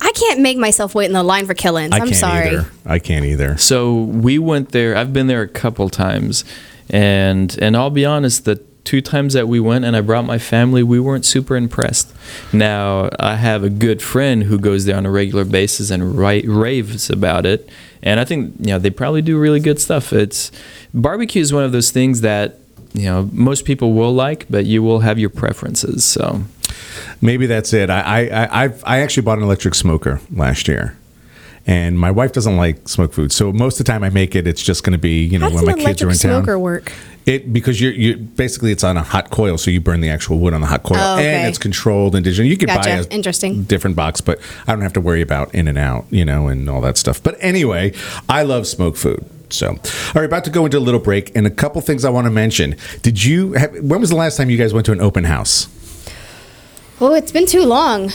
[SPEAKER 3] I can't make myself wait in the line for Killen's.
[SPEAKER 2] I
[SPEAKER 3] I'm
[SPEAKER 2] can't
[SPEAKER 3] sorry.
[SPEAKER 2] either. I can't either.
[SPEAKER 4] So we went there. I've been there a couple times, and and I'll be honest, the two times that we went and I brought my family, we weren't super impressed. Now I have a good friend who goes there on a regular basis and ra- raves about it, and I think you know they probably do really good stuff. It's barbecue is one of those things that you know most people will like, but you will have your preferences. So
[SPEAKER 2] Maybe that's it. I I I, I've, I actually bought an electric smoker last year. And my wife doesn't like smoked food, so most of the time I make it. It's just going to be, you know,
[SPEAKER 3] How
[SPEAKER 2] when my
[SPEAKER 3] an
[SPEAKER 2] kids are in town.
[SPEAKER 3] smoker work?
[SPEAKER 2] It because you're you basically it's on a hot coil, so you burn the actual wood on the hot coil,
[SPEAKER 3] Oh, okay.
[SPEAKER 2] and it's controlled and digital. You can
[SPEAKER 3] Gotcha.
[SPEAKER 2] buy a
[SPEAKER 3] Interesting.
[SPEAKER 2] different box, but I don't have to worry about in and out, you know, and all that stuff. But anyway, I love smoked food. So, all right, about to go into a little break, and a couple things I want to mention. Did you? Have, when was the last time you guys went to an open house?
[SPEAKER 3] Oh, it's been too long.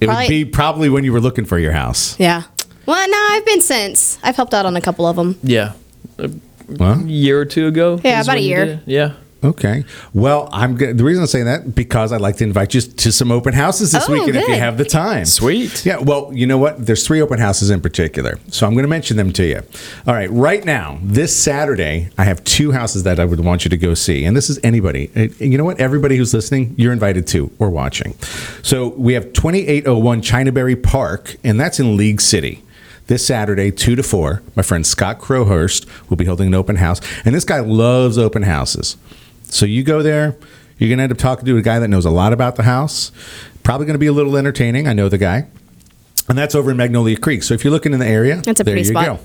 [SPEAKER 2] It would be probably when you were looking for your house.
[SPEAKER 3] Yeah. Well, no, I've been since. I've helped out on a couple of them.
[SPEAKER 4] yeah, a
[SPEAKER 2] Well,
[SPEAKER 4] year or two ago.
[SPEAKER 3] Yeah,
[SPEAKER 4] is
[SPEAKER 3] about
[SPEAKER 4] when
[SPEAKER 3] a
[SPEAKER 4] you
[SPEAKER 3] year.
[SPEAKER 4] did it. Yeah.
[SPEAKER 2] Okay. Well, I'm g- the reason I'm saying that because I'd like to invite you to some open houses this
[SPEAKER 3] Oh,
[SPEAKER 2] weekend if you
[SPEAKER 3] good.
[SPEAKER 2] have the time.
[SPEAKER 4] Sweet.
[SPEAKER 2] Yeah. Well, you know what? There's three open houses in particular, so I'm going to mention them to you. All right. Right now, this Saturday, I have two houses that I would want you to go see, and this is anybody. Uh, You know what? Everybody who's listening, you're invited to or watching. So we have 2801 Chinaberry Park, and that's in League City this Saturday, 2 to 4, my friend Scott Crowhurst will be holding an open house. And this guy loves open houses. So you go there, you're going to end up talking to a guy that knows a lot about the house. Probably going to be a little entertaining. I know the guy. And that's over in Magnolia Creek. So if you're looking in the area,
[SPEAKER 3] That's a
[SPEAKER 2] there
[SPEAKER 3] pretty
[SPEAKER 2] you
[SPEAKER 3] spot.
[SPEAKER 2] go.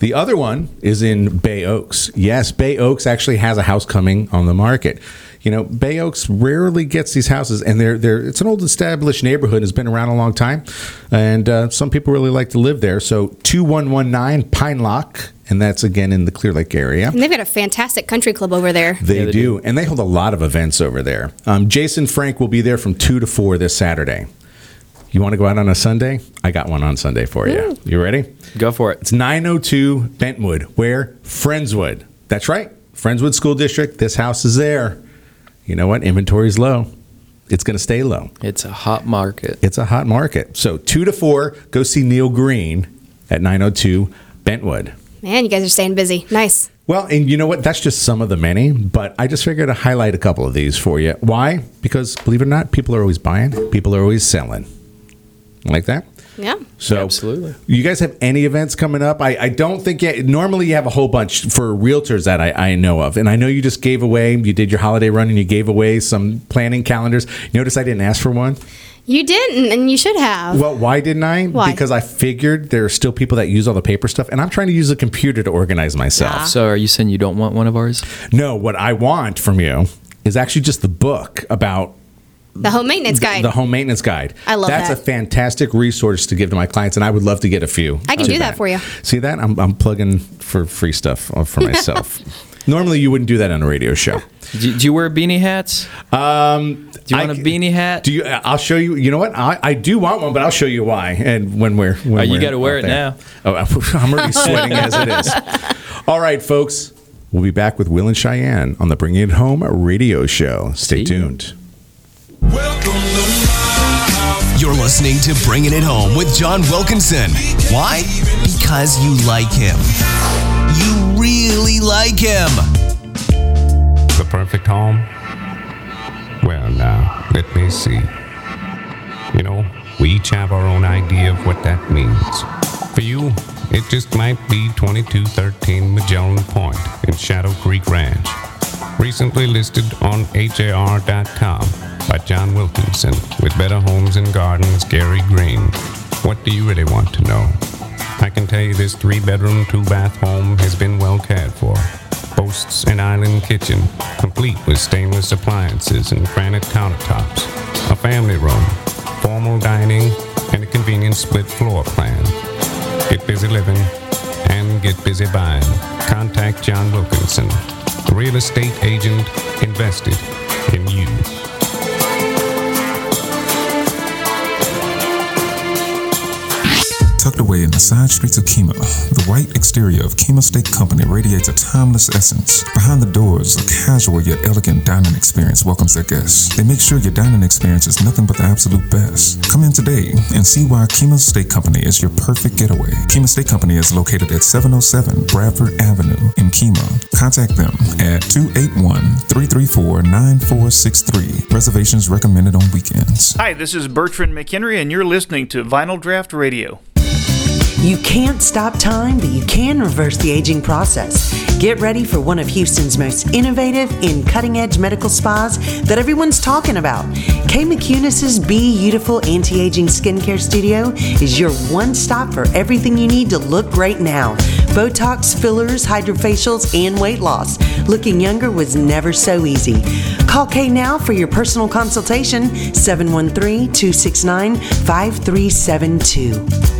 [SPEAKER 2] The other one is in Bay Oaks. Yes, Bay Oaks actually has a house coming on the market. You know, Bay Oaks rarely gets these houses, and they're they're it's an old established neighborhood, It's been around a long time, and uh, some people really like to live there. So two one one nine Pine Lock, and that's again in the Clear Lake area.
[SPEAKER 3] And they've got a fantastic country club over there.
[SPEAKER 2] They, do. and they hold a lot of events over there. Um, Jason Frank will be there from two to four this Saturday. You want to go out on a Sunday? I got one on Sunday for you. You ready?
[SPEAKER 4] Go for it.
[SPEAKER 2] It's 902 Bentwood, where Friendswood. That's right, Friendswood School District. This house is there. You know what? Inventory's low. It's going to stay low.
[SPEAKER 4] It's a hot market.
[SPEAKER 2] It's a hot market. So two to four, go see Neil Green at 902 Bentwood.
[SPEAKER 3] Man, you guys are staying busy. Nice.
[SPEAKER 2] Well, and you know what? That's just some of the many, but I just figured to highlight a couple of these for you. Why? Because believe it or not, people are always buying, people are always selling. Like that?
[SPEAKER 3] Yeah.
[SPEAKER 2] So
[SPEAKER 4] Absolutely.
[SPEAKER 2] You guys have any events coming up? I, I don't think yet. Normally, you have a whole bunch for realtors that I, I know of, and I know you just gave away. You did your holiday run, and you gave away some planning calendars. Notice I didn't ask for one.
[SPEAKER 3] You didn't, and you should have.
[SPEAKER 2] Well, why didn't I?
[SPEAKER 3] Why?
[SPEAKER 2] Because I figured there are still people that use all the paper stuff, and I'm trying to use a computer to organize myself. Yeah.
[SPEAKER 4] So are you saying you don't want one of ours?
[SPEAKER 2] No, what I want from you is actually just the book about
[SPEAKER 3] the home maintenance guide.
[SPEAKER 2] the home maintenance guide.
[SPEAKER 3] I love
[SPEAKER 2] That's
[SPEAKER 3] that.
[SPEAKER 2] a fantastic resource to give to my clients, and I would love to get a few.
[SPEAKER 3] I can do that for you.
[SPEAKER 2] See that? I'm, I'm plugging for free stuff uh, for myself. Normally, you wouldn't do that on a radio show.
[SPEAKER 4] Do, do you wear beanie hats?
[SPEAKER 2] Um,
[SPEAKER 4] Do you want a beanie hat?
[SPEAKER 2] Do you? I'll show you. You know what? I, I do want one, but I'll show you why. And when we're when
[SPEAKER 4] Oh, you
[SPEAKER 2] we're
[SPEAKER 4] gotta wear it
[SPEAKER 2] there.
[SPEAKER 4] now.
[SPEAKER 2] Oh, I'm already sweating as it is. All right, folks. We'll be back with Will and Cheyenne on the Bringing It Home radio show. Stay tuned. Welcome!
[SPEAKER 1] You're listening to Bringing It Home with John Wilkinson. Why? Because you like him. You really like him.
[SPEAKER 6] Perfect home? Well, now, let me see. You know, we each have our own idea of what that means. For you, it just might be 2213 Magellan Point in Shadow Creek Ranch. Recently listed on HAR.com by John Wilkinson with Better Homes and Gardens, Gary Greene. What do you really want to know? I can tell you this three bedroom, two bath home has been well cared for. Boasts an island kitchen, complete with stainless appliances and granite countertops, a family room, formal dining, and a convenient split floor plan. get busy living, and get busy buying. Contact John Wilkinson, real estate agent invested in you.
[SPEAKER 10] Tucked away in the side streets of Kemah, the white exterior of Kemah Steak Company radiates a timeless essence. Behind the doors, a casual yet elegant dining experience welcomes their guests. They make sure your dining experience is nothing but the absolute best. Come in today and see why Kemah Steak Company is your perfect getaway. Kemah Steak Company is located at 707 Bradford Avenue in Kemah. Contact them at 281-334-9463. Reservations recommended on weekends.
[SPEAKER 13] Hi, this is Bertrand McHenry, and you're listening to Vinyl Draft Radio.
[SPEAKER 14] You can't stop time, but you can reverse the aging process. Get ready for one of Houston's most innovative and cutting edge medical spas that everyone's talking about. Kay McCunis's Be Beautiful Anti Aging Skincare Studio is your one stop for everything you need to look great now Botox, fillers, hydrofacials, and weight loss. Looking younger was never so easy. Call Kay now for your personal consultation 713 269 5372.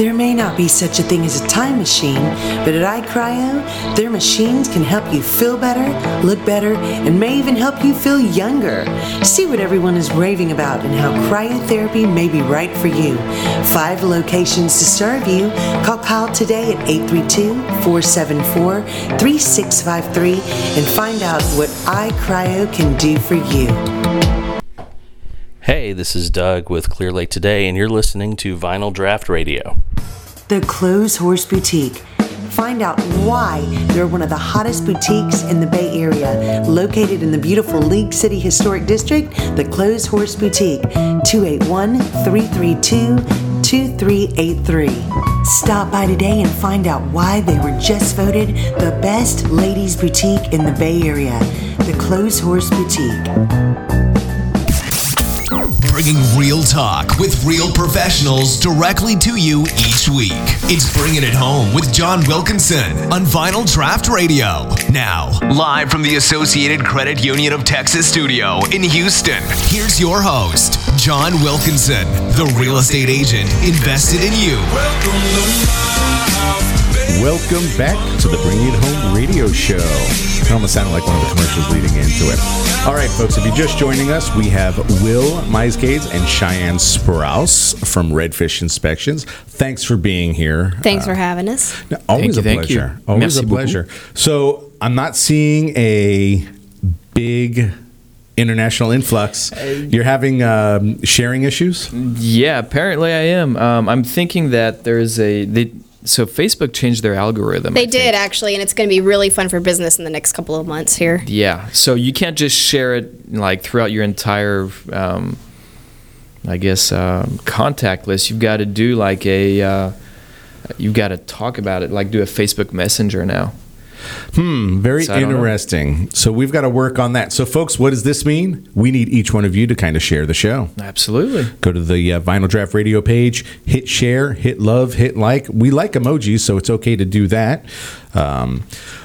[SPEAKER 14] There may not be such a thing as a time machine, but at iCryo, their machines can help you feel better, look better, and may even help you feel younger. See what everyone is raving about and how cryotherapy may be right for you. Five locations to serve you. Call Kyle today at 832 474 3653 and find out what iCryo can do for you.
[SPEAKER 12] Hey, this is Doug with Clear Lake Today, and you're listening to Vinyl Draft Radio.
[SPEAKER 14] The Clothes Horse Boutique. Find out why they're one of the hottest boutiques in the Bay Area. Located in the beautiful League City Historic District, the Clothes Horse Boutique, 281 332 2383. Stop by today and find out why they were just voted the best ladies' boutique in the Bay Area. The Clothes Horse Boutique.
[SPEAKER 1] Bringing real talk with real professionals directly to you each week. It's Bringing It Home with John Wilkinson on Vinyl Draft Radio. Now, live from the Associated Credit Union of Texas studio in Houston, here's your host, John Wilkinson, the real estate agent invested in you.
[SPEAKER 2] Welcome back to the Bringing It Home radio show. It almost sounded like one of the commercials leading into it. All right, folks, if you're just joining us, we have Will Meisgades and Cheyenne Sprouse from Redfish Inspections. Thanks for being here.
[SPEAKER 3] Thanks for having us.
[SPEAKER 2] Always
[SPEAKER 4] you,
[SPEAKER 2] a
[SPEAKER 4] thank
[SPEAKER 2] pleasure.
[SPEAKER 4] you.
[SPEAKER 2] Always
[SPEAKER 4] Merci
[SPEAKER 2] a pleasure. So I'm not seeing a big international influx. You're having um, sharing issues.
[SPEAKER 4] Yeah, apparently I am. Um, I'm thinking that there's a they, so Facebook changed their algorithm.
[SPEAKER 3] They did actually, and it's going to be really fun for business in the next couple of months here.
[SPEAKER 4] Yeah, so you can't just share it like throughout your entire, um, I guess, um, contact list. You've got to do like a, uh, you've got to talk about it, like do a Facebook Messenger now.
[SPEAKER 2] Hmm, very
[SPEAKER 4] So I don't know.
[SPEAKER 2] interesting. So we've got to work on that. So, folks, what does this mean? We need each one of you to kind of share the show.
[SPEAKER 4] Absolutely.
[SPEAKER 2] Go to the uh, Vinyl Draft Radio page, hit share, hit love, hit like. We like emojis, so it's okay to do that. Um,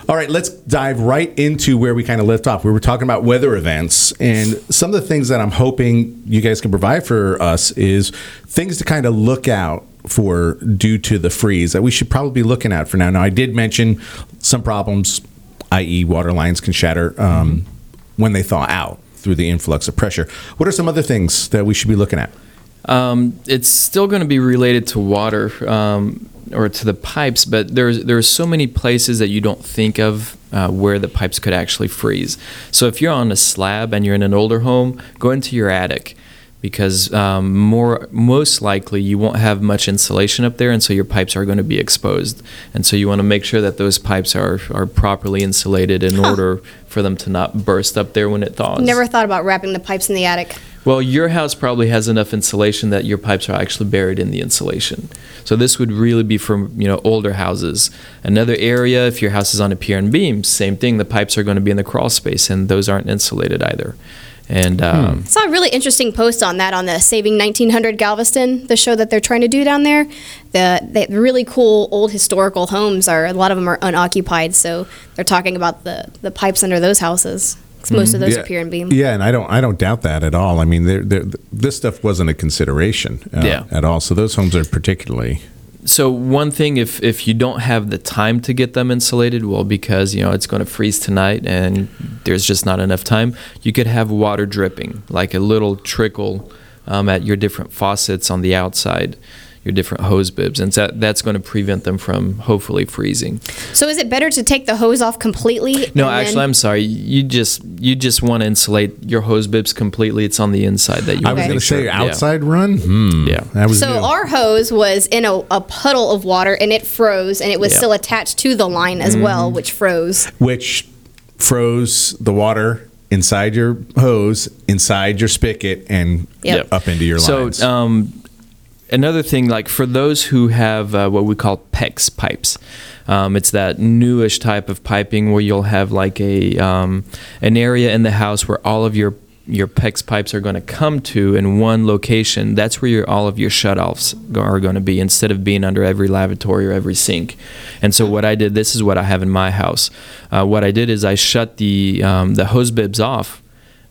[SPEAKER 2] all right, let's dive right into where we kind of left off. We were talking about weather events, and some of the things that I'm hoping you guys can provide for us is things to kind of look out for due to the freeze that we should probably be looking at for now. Now, I did mention some problems, i.e., water lines can shatter um, when they thaw out through the influx of pressure. What are some other things that we should be looking at?
[SPEAKER 4] Um, it's still going to be related to water um, or to the pipes, but there's there's so many places that you don't think of uh, where the pipes could actually freeze. So if you're on a slab and you're in an older home, go into your attic because um, more most likely you won't have much insulation up there, and so your pipes are going to be exposed. And so you want to make sure that those pipes are are properly insulated in order for them to not burst up there when it thaws.
[SPEAKER 3] Never thought about wrapping the pipes in the attic.
[SPEAKER 4] Well, your house probably has enough insulation that your pipes are actually buried in the insulation. So this would really be for you know older houses. Another area, if your house is on a pier and beam, same thing. The pipes are going to be in the crawl space, and those aren't insulated either. And um,
[SPEAKER 3] I saw a really interesting post on that on the Saving 1900 Galveston, the show that they're trying to do down there. The, the really cool old historical homes are a lot of them are unoccupied, so they're talking about the the pipes under those houses. 'Cause most of those
[SPEAKER 2] yeah.
[SPEAKER 3] are pier and beam.
[SPEAKER 2] Yeah, and I don't I don't doubt that at all. I mean, they're, they're, this stuff wasn't a consideration uh,
[SPEAKER 4] Yeah.
[SPEAKER 2] at all. So those homes are particularly
[SPEAKER 4] So one thing, if if you don't have the time to get them insulated, well, because you know it's going to freeze tonight and there's just not enough time, you could have water dripping, like a little trickle um, at your different faucets on the outside, your different hose bibs, and that that's going to prevent them from hopefully freezing.
[SPEAKER 3] So is it better to take the hose off completely?
[SPEAKER 4] No, actually,
[SPEAKER 3] then-
[SPEAKER 4] I'm sorry. You just you just want to insulate your hose bibs completely. It's on the inside that you.
[SPEAKER 2] I
[SPEAKER 4] wanna
[SPEAKER 2] was going to say
[SPEAKER 4] sure- yeah.
[SPEAKER 2] outside run. Hmm.
[SPEAKER 4] Yeah.
[SPEAKER 2] that was
[SPEAKER 3] So
[SPEAKER 2] new.
[SPEAKER 3] our hose was in a, a puddle of water and it froze and it was
[SPEAKER 2] Yeah.
[SPEAKER 3] still attached to the line as well, which froze.
[SPEAKER 2] which froze the water inside your hose, inside your spigot, and
[SPEAKER 4] Yep.
[SPEAKER 2] up into your lines.
[SPEAKER 4] So, um, another thing, like for those who have uh, what we call PEX pipes, um, it's that newish type of piping where you'll have like a um, an area in the house where all of your your PEX pipes are going to come to in one location. That's where your, all of your shutoffs are going to be instead of being under every lavatory or every sink. And so what I did, this is what I have in my house. Uh, what I did is I shut the um, the hose bibs off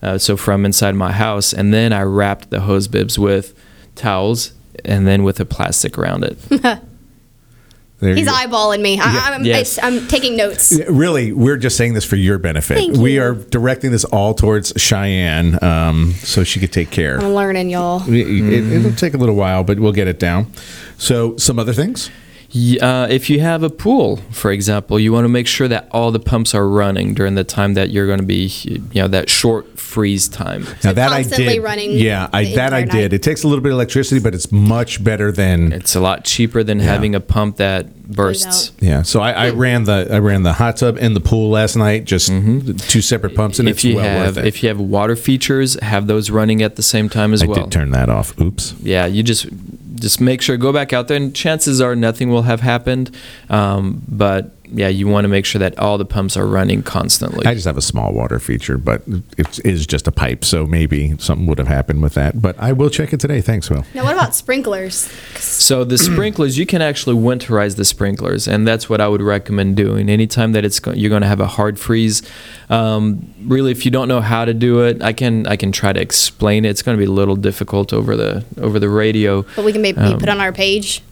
[SPEAKER 4] uh, so from inside my house, and then I wrapped the hose bibs with towels and then with a plastic around it.
[SPEAKER 2] There
[SPEAKER 3] He's eyeballing me. I, I'm,
[SPEAKER 4] Yes.
[SPEAKER 3] I'm taking notes.
[SPEAKER 2] Really, we're just saying this for your benefit.
[SPEAKER 3] Thank
[SPEAKER 2] We
[SPEAKER 3] you.
[SPEAKER 2] are directing this all towards Cheyenne, um, so she could take care.
[SPEAKER 3] I'm learning, y'all.
[SPEAKER 2] It, will take a little while, but we'll get it down. So, some other things.
[SPEAKER 4] Y- Uh, if you have a pool, for example, you want to make sure that all the pumps are running during the time that you're going to be, you know, that short freeze time.
[SPEAKER 2] Now that I did,
[SPEAKER 3] running
[SPEAKER 2] yeah, I that I
[SPEAKER 3] entire
[SPEAKER 2] did. It takes a little bit of electricity, but it's much better than
[SPEAKER 4] It's a lot cheaper than having a pump that bursts.
[SPEAKER 2] Yeah, so I, I ran the I ran the hot tub and the pool last night, just two separate pumps, and
[SPEAKER 4] if
[SPEAKER 2] it's
[SPEAKER 4] you
[SPEAKER 2] well
[SPEAKER 4] have
[SPEAKER 2] worth it.
[SPEAKER 4] if you have water features, have those running at the same time as
[SPEAKER 2] I
[SPEAKER 4] well.
[SPEAKER 2] I did turn that off. Oops.
[SPEAKER 4] yeah, you just just make sure go back out there, and chances are nothing will have happened. Um, but yeah, you want to make sure that all the pumps are running constantly.
[SPEAKER 2] I just have a small water feature, but it is just a pipe, so maybe something would have happened with that. But I will check it today. Thanks, Will.
[SPEAKER 3] Now, what about sprinklers?
[SPEAKER 4] So the sprinklers, you can actually winterize the sprinklers, and that's what I would recommend doing. Anytime that it's go- you're going to have a hard freeze, um, really, if you don't know how to do it, I can I can try to explain it. It's going to be a little difficult over the over the radio.
[SPEAKER 3] But we can maybe
[SPEAKER 4] Um,
[SPEAKER 3] put on our page.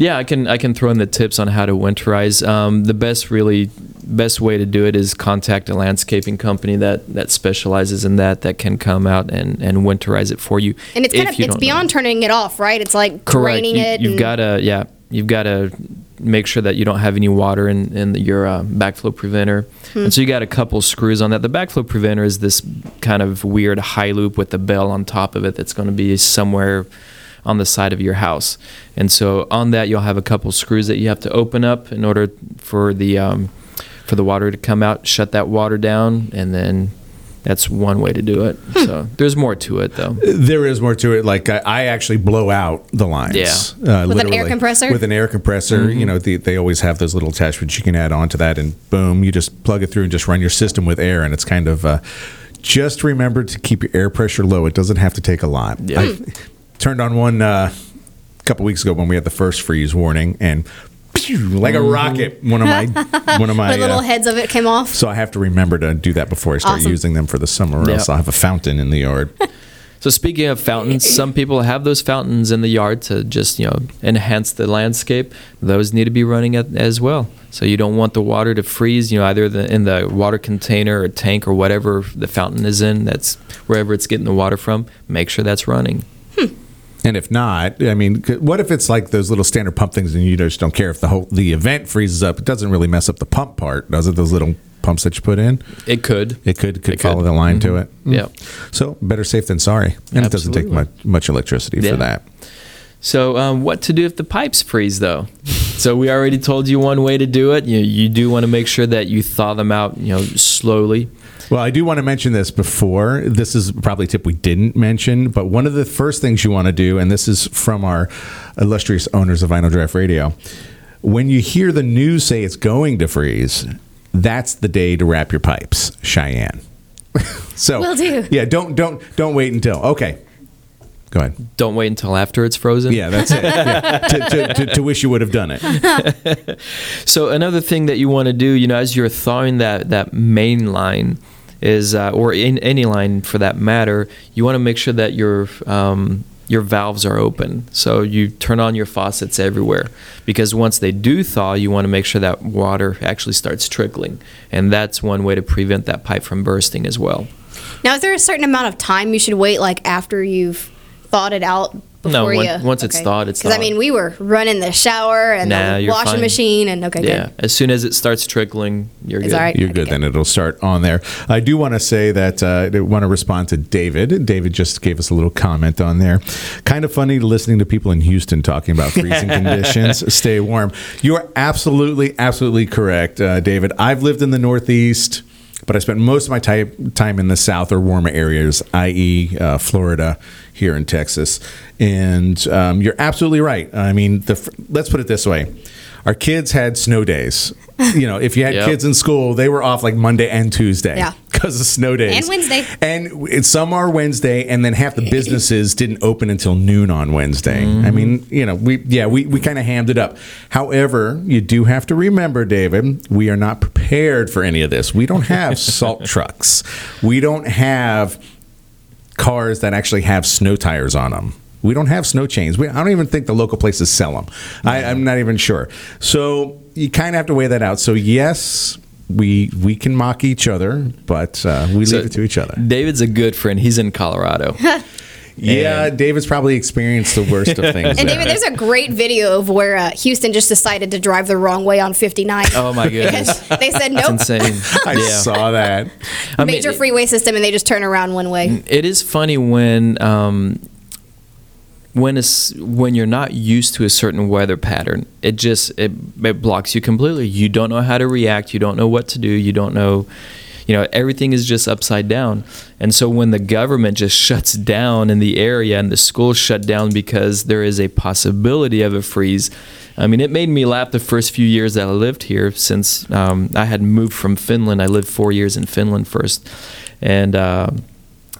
[SPEAKER 4] Yeah, I can I can throw in the tips on how to winterize. Um, the best really best way to do it is contact a landscaping company that that specializes in that that can come out and and winterize it for you.
[SPEAKER 3] And it's kind of it's
[SPEAKER 4] don't know.
[SPEAKER 3] beyond turning it off, right? It's like
[SPEAKER 4] Correct.
[SPEAKER 3] draining
[SPEAKER 4] You,
[SPEAKER 3] it.
[SPEAKER 4] You've got to, yeah, you've got to make sure that you don't have any water in, in your uh, backflow preventer.
[SPEAKER 3] Hmm.
[SPEAKER 4] And so you got a couple screws on that. The backflow preventer is this kind of weird high loop with a bell on top of it that's going to be somewhere on the side of your house. And so on that, you'll have a couple screws that you have to open up in order for the um, for the water to come out. Shut that water down, and then that's one way to do it.
[SPEAKER 3] Hmm.
[SPEAKER 4] So there's more to it, though.
[SPEAKER 2] There is more to it. Like I, I actually blow out the lines.
[SPEAKER 4] Yeah.
[SPEAKER 2] uh,
[SPEAKER 3] With an air compressor?
[SPEAKER 2] With an air compressor,
[SPEAKER 4] Mm-hmm.
[SPEAKER 2] you know, the, they always have those little attachments you can add on to that, and boom, you just plug it through and just run your system with air, and it's kind of. Uh, just remember to keep your air pressure low. It doesn't have to take a lot.
[SPEAKER 4] Yeah.
[SPEAKER 2] I turned on one uh, a couple weeks ago when we had the first freeze warning, and like a rocket, one of my one of my
[SPEAKER 3] the little
[SPEAKER 2] uh,
[SPEAKER 3] heads of it came off.
[SPEAKER 2] so I have to remember to do that before I start
[SPEAKER 3] Awesome.
[SPEAKER 2] using them for the summer, or
[SPEAKER 4] Yeah.
[SPEAKER 2] else I'll have a fountain in the yard.
[SPEAKER 4] So speaking of fountains, some people have those fountains in the yard to just you know enhance the landscape. Those need to be running as well. So you don't want the water to freeze. You know, either the, in the water container or tank or whatever the fountain is in. That's wherever it's getting the water from. Make sure that's running.
[SPEAKER 2] And if not, I mean, what if it's like those little standard pump things, and you just don't care if the whole the event freezes up? It doesn't really mess up the pump part, does it? Those little pumps that you put in,
[SPEAKER 4] It could.
[SPEAKER 2] it could could
[SPEAKER 4] It
[SPEAKER 2] follow
[SPEAKER 4] could.
[SPEAKER 2] the line to it. Mm.
[SPEAKER 4] Yeah.
[SPEAKER 2] So better safe than sorry, and it doesn't take much much electricity
[SPEAKER 4] Yeah.
[SPEAKER 2] for that.
[SPEAKER 4] So um, what to do if the pipes freeze though? so we already told you one way to do it. You you do want to make sure that you thaw them out. You know, slowly.
[SPEAKER 2] Well, I do want to mention this before. This is probably a tip we didn't mention, but one of the first things you want to do, and this is from our illustrious owners of Vinyl Draft Radio, when you hear the news say it's going to freeze, that's the day to wrap your pipes, Cheyenne. so,
[SPEAKER 3] Will do.
[SPEAKER 2] Yeah, don't don't don't wait until. Okay, go ahead.
[SPEAKER 4] Don't wait until after it's frozen.
[SPEAKER 2] Yeah, that's it. Yeah. to, to, to, to wish you would have done it.
[SPEAKER 4] So another thing that you want to do, you know, as you're thawing that that main line, is uh, or in any line for that matter, you want to make sure that your um, your valves are open. So you turn on your faucets everywhere because once they do thaw, you want to make sure that water actually starts trickling, and that's one way to prevent that pipe from bursting as well.
[SPEAKER 3] Now, is there a certain amount of time you should wait, like after you've thawed it out?
[SPEAKER 4] No,
[SPEAKER 3] Before
[SPEAKER 4] once-
[SPEAKER 3] you,
[SPEAKER 4] once it's thawed, it's
[SPEAKER 3] Because I mean, we were running the shower and
[SPEAKER 4] Nah,
[SPEAKER 3] the washing
[SPEAKER 4] fine.
[SPEAKER 3] machine, and okay,
[SPEAKER 4] yeah,
[SPEAKER 3] good.
[SPEAKER 4] as soon as it starts trickling, you're
[SPEAKER 3] It's
[SPEAKER 4] good.
[SPEAKER 3] all right.
[SPEAKER 2] You're good. Then it'll start on there. I do want to say that uh, I want to respond to David. David just gave us a little comment on there. Kind of funny listening to people in Houston talking about freezing conditions. Stay warm. You are absolutely, absolutely correct, uh, David. I've lived in the Northeast. But I spent most of my ti- time in the South or warmer areas, i.e., uh, Florida, here in Texas. And um, you're absolutely right. I mean, the, let's put it this way: our kids had snow days. You know, if you had
[SPEAKER 4] Yep.
[SPEAKER 2] kids in school, they were off like Monday and Tuesday
[SPEAKER 3] Yeah.
[SPEAKER 2] because of snow days
[SPEAKER 3] And Wednesday.
[SPEAKER 2] And some are Wednesday, and then half the businesses didn't open until noon on Wednesday. I mm. mean, you know, we yeah, we, we kind of hammed it up. However, you do have to remember, David, we are not prepared for any of this. We don't have salt trucks. We don't have cars that actually have snow tires on them. We don't have snow chains. We, I don't even think the local places sell them. I, I'm not even sure. So you kind of have to weigh that out. So yes, we we can mock each other, but uh, we
[SPEAKER 4] So-
[SPEAKER 2] leave it to each other.
[SPEAKER 4] David's a good friend. He's in Colorado.
[SPEAKER 2] Yeah, David's probably experienced the worst of things.
[SPEAKER 3] And. David, there's a great video of where uh, Houston just decided to drive the wrong way on 59.
[SPEAKER 4] Oh my goodness,
[SPEAKER 3] they said
[SPEAKER 4] that's
[SPEAKER 3] nope,
[SPEAKER 4] insane.
[SPEAKER 2] I saw that.
[SPEAKER 4] I mean,
[SPEAKER 3] major freeway system, and they just turn around one way.
[SPEAKER 4] it is funny when um, when it's, when you're not used to a certain weather pattern. It just it, it blocks you completely. You don't know how to react. You don't know what to do. You don't know. You know everything is just upside down, and so when the government just shuts down in the area and the schools shut down because there is a possibility of a freeze, I mean, it made me laugh the first few years that I lived here since um, I had moved from Finland. I lived four years in Finland first, and uh,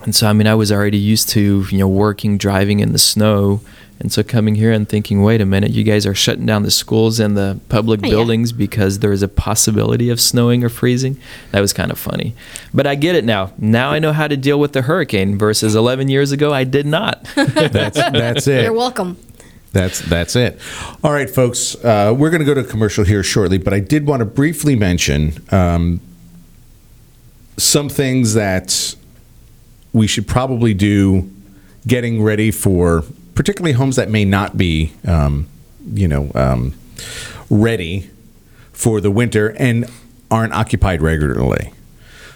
[SPEAKER 4] and so I mean, I was already used to you know working, driving in the snow, and so coming here and thinking, wait a minute, you guys are shutting down the schools and the public
[SPEAKER 3] Oh, yeah.
[SPEAKER 4] buildings because there is a possibility of snowing or freezing. That was kind of funny, but I get it now. Now I know how to deal with the hurricane versus 11 years ago, I did not.
[SPEAKER 2] That's that's it.
[SPEAKER 3] You're welcome.
[SPEAKER 2] That's that's it. All right, folks. Uh, we're going to go to commercial here shortly, but I did want to briefly mention um, some things that we should probably do getting ready for, particularly homes that may not be, um, you know, um, ready for the winter and aren't occupied regularly.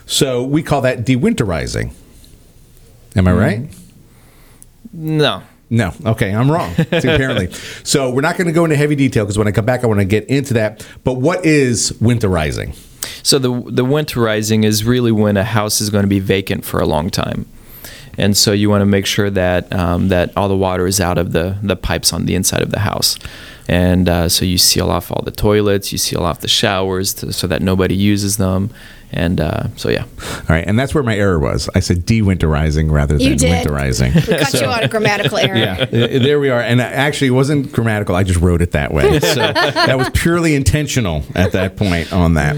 [SPEAKER 2] So we call that dewinterizing. Am I right?
[SPEAKER 4] no.
[SPEAKER 2] No. Okay, I'm wrong. See, apparently. So we're not going to go into heavy detail because when I come back, I want to get into that. But what is winterizing?
[SPEAKER 4] So the the winterizing is really when a house is going to be vacant for a long time, and so you want to make sure that um, that all the water is out of the the pipes on the inside of the house, and uh, so you seal off all the toilets, you seal off the showers to, so that nobody uses them, and uh, so yeah.
[SPEAKER 2] All right, and that's where my error was. I said dewinterizing rather than
[SPEAKER 3] You did.
[SPEAKER 2] winterizing.
[SPEAKER 3] We caught you on a grammatical error.
[SPEAKER 2] Yeah, uh, there we are. And actually, it wasn't grammatical. I just wrote it that way. So that was purely intentional at that point on that.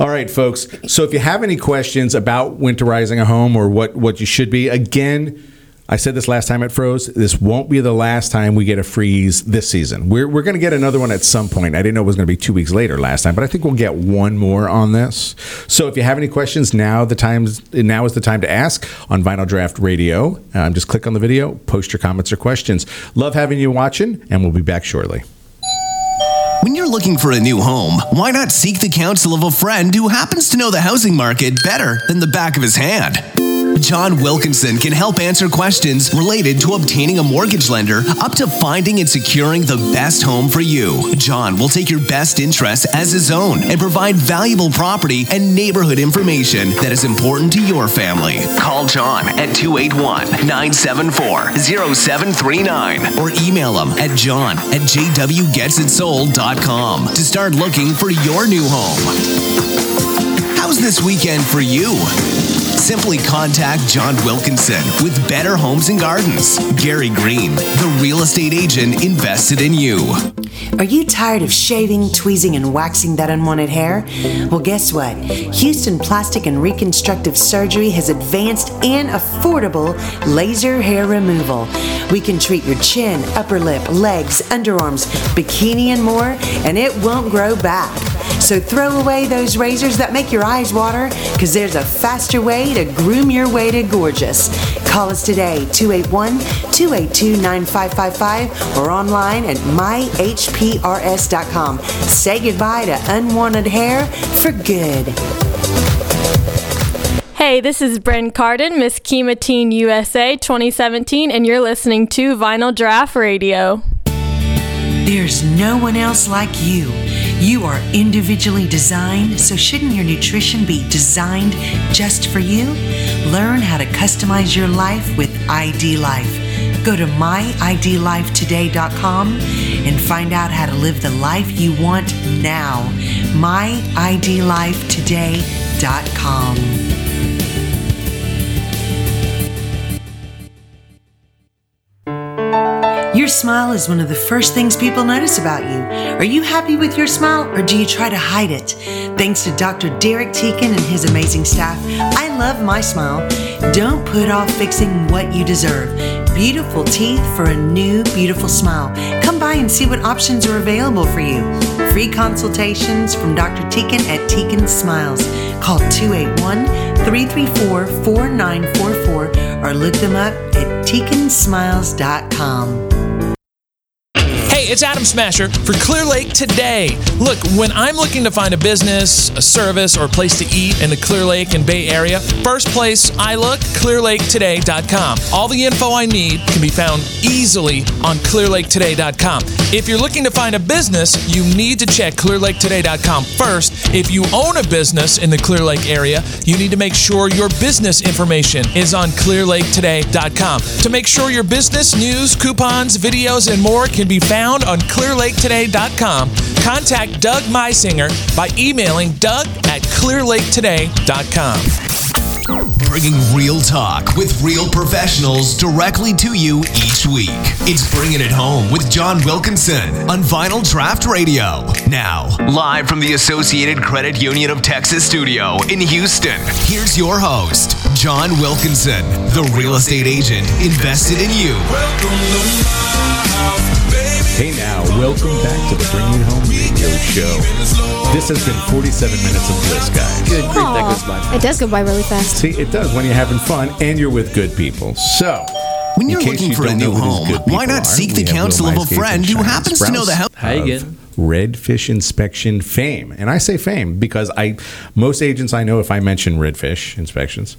[SPEAKER 2] All right, folks. So if you have any questions about winterizing a home or what, what you should be, again, I said this last time it froze. This won't be the last time we get a freeze this season. We're, we're going to get another one at some point. I didn't know it was going to be two weeks later last time, but I think we'll get one more on this. So if you have any questions, now the times now is the time to ask on Vinyl Draft Radio. Um, just click on the video, post your comments or questions. Love having you watching, and we'll be back shortly.
[SPEAKER 1] When you're looking for a new home, why not seek the counsel of a friend who happens to know the housing market better than the back of his hand? John Wilkinson can help answer questions related to obtaining a mortgage lender up to finding and securing the best home for you. John will take your best interests as his own and provide valuable property and neighborhood information that is important to your family. Call John at 281 974 0739 or email him at john at jwgetsitsold.com to start looking for your new home. How's this weekend for you? Simply contact John Wilkinson with Better Homes and Gardens. Gary Greene, the real estate agent invested in you.
[SPEAKER 14] Are you tired of shaving, tweezing, and waxing that unwanted hair? Well, guess what? Houston Plastic and Reconstructive Surgery has advanced and affordable laser hair removal. We can treat your chin, upper lip, legs, underarms, bikini, and more, and it won't grow back. So throw away those razors that make your eyes water, because there's a faster way to groom your way to gorgeous. Call us today, 281 282 9555, or online at myhprs.com. Say goodbye to unwanted hair for good.
[SPEAKER 15] Hey, this is Bren Carden, Miss Kemah Teen USA 2017, and you're listening to Vinyl Draft Radio.
[SPEAKER 14] There's no one else like you. You are individually designed, so shouldn't your nutrition be designed just for you? Learn how to customize your life with ID Life. Go to myidlifetoday.com and find out how to live the life you want now. myidlifetoday.com. Your smile is one of the first things people notice about you. Are you happy with your smile or do you try to hide it? Thanks to Dr. Derek Teakin and his amazing staff, I love my smile. Don't put off fixing what you deserve. Beautiful teeth for a new, beautiful smile. Come by and see what options are available for you. Free consultations from Dr. Teakin at Teakin Smiles. Call 281 334 4944 or look them up at teakinsmiles.com.
[SPEAKER 16] It's Adam Smasher for Clear Lake today. Look, when I'm looking to find a business, a service, or a place to eat in the Clear Lake and Bay Area, first place I look, clearlaketoday.com. All the info I need can be found easily on clearlaketoday.com. If you're looking to find a business, you need to check clearlaketoday.com first. If you own a business in the Clear Lake area, you need to make sure your business information is on clearlaketoday.com. To make sure your business news, coupons, videos, and more can be found on clearlaketoday.com, contact Doug Meisinger by emailing doug at clearlaketoday.com.
[SPEAKER 1] Bringing real talk with real professionals directly to you each week. It's Bringing It Home with John Wilkinson on Vinyl Draft Radio. Now, live from the Associated Credit Union of Texas studio in Houston, here's your host, John Wilkinson, the real estate agent invested in you.
[SPEAKER 2] Hey now, welcome back to the Bring It Home Radio Show. This has been 47 minutes of bliss, guys.
[SPEAKER 4] Good grief, that goes by.
[SPEAKER 3] It does go by really fast.
[SPEAKER 2] See, it does when you're having fun and you're with good people. So,
[SPEAKER 1] When you're
[SPEAKER 2] in case
[SPEAKER 1] looking
[SPEAKER 2] you
[SPEAKER 1] for a
[SPEAKER 2] don't know
[SPEAKER 1] new
[SPEAKER 2] who these
[SPEAKER 1] home,
[SPEAKER 2] good
[SPEAKER 1] why
[SPEAKER 2] people
[SPEAKER 1] not
[SPEAKER 2] are,
[SPEAKER 1] seek
[SPEAKER 2] we
[SPEAKER 1] the
[SPEAKER 2] have
[SPEAKER 1] counsel of a
[SPEAKER 2] Myscape
[SPEAKER 1] friend
[SPEAKER 2] and
[SPEAKER 1] who
[SPEAKER 2] Shine
[SPEAKER 1] happens to know the
[SPEAKER 2] Sprouse
[SPEAKER 1] house?
[SPEAKER 4] Hi
[SPEAKER 2] of
[SPEAKER 4] again.
[SPEAKER 2] Redfish inspection fame, and I say fame because I most agents I know if I mention redfish inspections,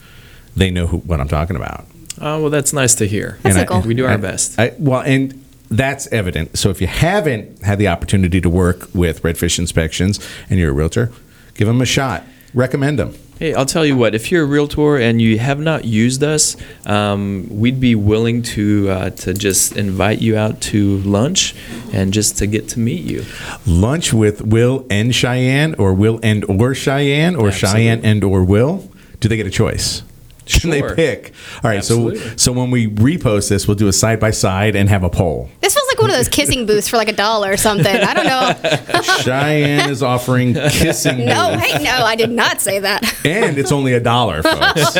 [SPEAKER 2] they know who, what I'm talking about.
[SPEAKER 4] Oh, well, that's nice to hear.
[SPEAKER 3] That's
[SPEAKER 2] And
[SPEAKER 3] a goal.
[SPEAKER 4] We do our
[SPEAKER 2] I-
[SPEAKER 4] best.
[SPEAKER 2] I, well, and that's evident. So if you haven't had the opportunity to work with Redfish Inspections and you're a realtor, give them a shot. Recommend them.
[SPEAKER 4] Hey, I'll tell you what. If you're a realtor and you have not used us, um, we'd be willing to uh, to just invite you out to lunch and just to get to meet you.
[SPEAKER 2] Lunch with Will and Cheyenne, or Will and or Cheyenne, or Cheyenne and or Will. Do they get a choice? Should
[SPEAKER 4] Sure.
[SPEAKER 2] they pick? All right.
[SPEAKER 4] Absolutely.
[SPEAKER 2] So so when we repost this, we'll do a side by side and have a poll.
[SPEAKER 3] This feels like one of those kissing booths for like a dollar or something. I don't know.
[SPEAKER 2] Cheyenne is offering kissing.
[SPEAKER 3] No,
[SPEAKER 2] booth.
[SPEAKER 3] hey, no, I did not say that.
[SPEAKER 2] and it's only a dollar, folks.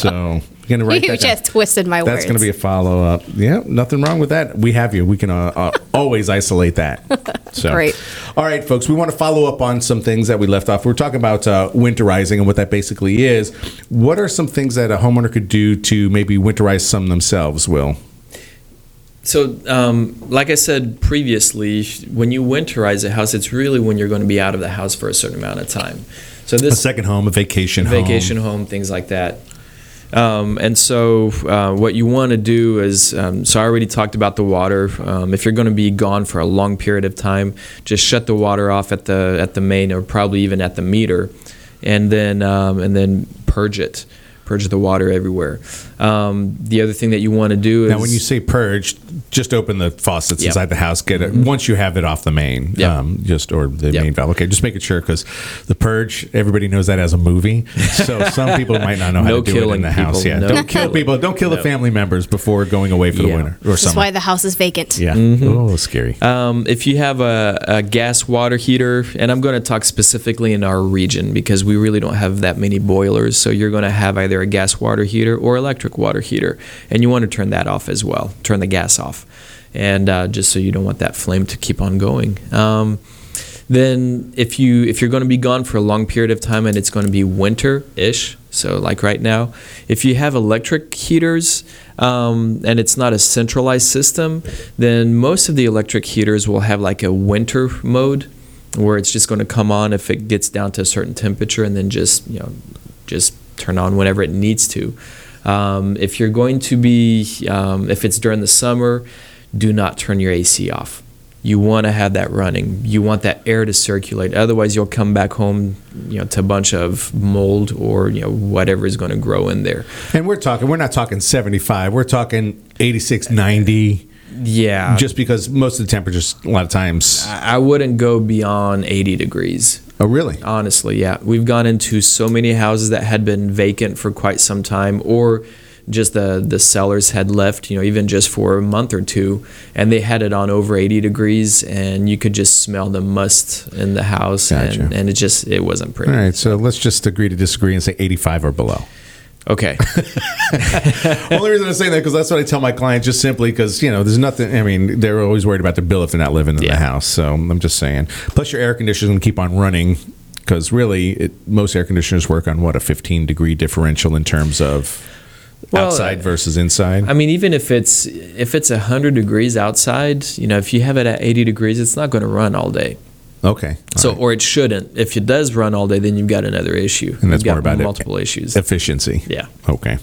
[SPEAKER 2] so you're gonna write
[SPEAKER 3] you
[SPEAKER 2] that down.
[SPEAKER 3] just twisted my
[SPEAKER 2] That's
[SPEAKER 3] words.
[SPEAKER 2] That's going to be a follow up. Yeah, nothing wrong with that. We have you. We can uh, uh, always isolate that. So,
[SPEAKER 3] Great.
[SPEAKER 2] All right, folks. We want to follow up on some things that we left off. We're talking about uh, winterizing and what that basically is. What are some things that a homeowner could do to maybe winterize some themselves? Will
[SPEAKER 4] So, um, like I said previously, when you winterize a house, it's really when you're going to be out of the house for a certain amount of time. So this
[SPEAKER 2] a
[SPEAKER 4] this
[SPEAKER 2] second home, a vacation home,
[SPEAKER 4] vacation home, things like that. Um, and so, uh, what you want to do is um, so I already talked about the water. Um, if you're going to be gone for a long period of time, just shut the water off at the at the main or probably even at the meter, and then um, and then purge it, purge the water everywhere. Um, the other thing that you want to do is
[SPEAKER 2] Now, when you say purge, just open the faucets
[SPEAKER 4] Yep.
[SPEAKER 2] inside the house. Get it once you have it off the main,
[SPEAKER 4] Yep.
[SPEAKER 2] um, just or the main valve. Okay, just making sure because the purge, everybody knows that as a movie. So some people might not know how
[SPEAKER 4] No
[SPEAKER 2] to do it in
[SPEAKER 4] killing
[SPEAKER 2] the house.
[SPEAKER 4] people.
[SPEAKER 2] Yeah,
[SPEAKER 4] No
[SPEAKER 2] don't kill people. Don't kill the family members before going away for the winter or
[SPEAKER 3] This is
[SPEAKER 2] summer.
[SPEAKER 3] why the house is vacant.
[SPEAKER 2] yeah.
[SPEAKER 4] Mm-hmm.
[SPEAKER 2] Oh, scary.
[SPEAKER 4] Um, if you have a, a gas water heater, and I'm going to talk specifically in our region because we really don't have that many boilers, so you're going to have either a gas water heater or electric water heater, and you want to turn that off as well. Turn the gas off, and uh, just so you don't want that flame to keep on going. Um, then if you if you're going to be gone for a long period of time and it's going to be winter-ish so like right now if you have electric heaters um, and it's not a centralized system then most of the electric heaters will have like a winter mode where it's just going to come on if it gets down to a certain temperature and then just you know just turn on whenever it needs to um, if you're going to be um, if it's during the summer do not turn your ac off you want to have that running. You want that air to circulate. Otherwise, you'll come back home, you know, to a bunch of mold or you know whatever is going to grow in there.
[SPEAKER 2] And we're talking. We're not talking seventy five. We're talking 86, 90.
[SPEAKER 4] Yeah.
[SPEAKER 2] Just because most of the temperatures, a lot of times.
[SPEAKER 4] I wouldn't go beyond 80 degrees.
[SPEAKER 2] Oh, really?
[SPEAKER 4] Honestly, yeah. We've gone into so many houses that had been vacant for quite some time, or just the the sellers had left, you know, even just for a month or two, and they had it on over 80 degrees, and you could just smell the must in the house,
[SPEAKER 2] Gotcha.
[SPEAKER 4] and, and it just it wasn't pretty.
[SPEAKER 2] All right, so let's just agree to disagree and say 85 or below.
[SPEAKER 4] Okay.
[SPEAKER 2] Only reason I'm saying that because that's what I tell my clients, just simply because you know there's nothing. I mean, they're always worried about their bill if they're not living in the house. So I'm just saying. Plus, your air conditioner's going to keep on running because really, it, most air conditioners work on what a 15 degree differential in terms of
[SPEAKER 4] Well,
[SPEAKER 2] outside versus inside.
[SPEAKER 4] I mean, even if it's if it's hundred degrees outside, you know, if you have it at eighty degrees, it's not going to run all day.
[SPEAKER 2] Okay.
[SPEAKER 4] So, or it shouldn't. If it does run all day, then you've got another issue.
[SPEAKER 2] And that's more about it-
[SPEAKER 4] multiple issues.
[SPEAKER 2] Efficiency.
[SPEAKER 4] Yeah.
[SPEAKER 2] Okay.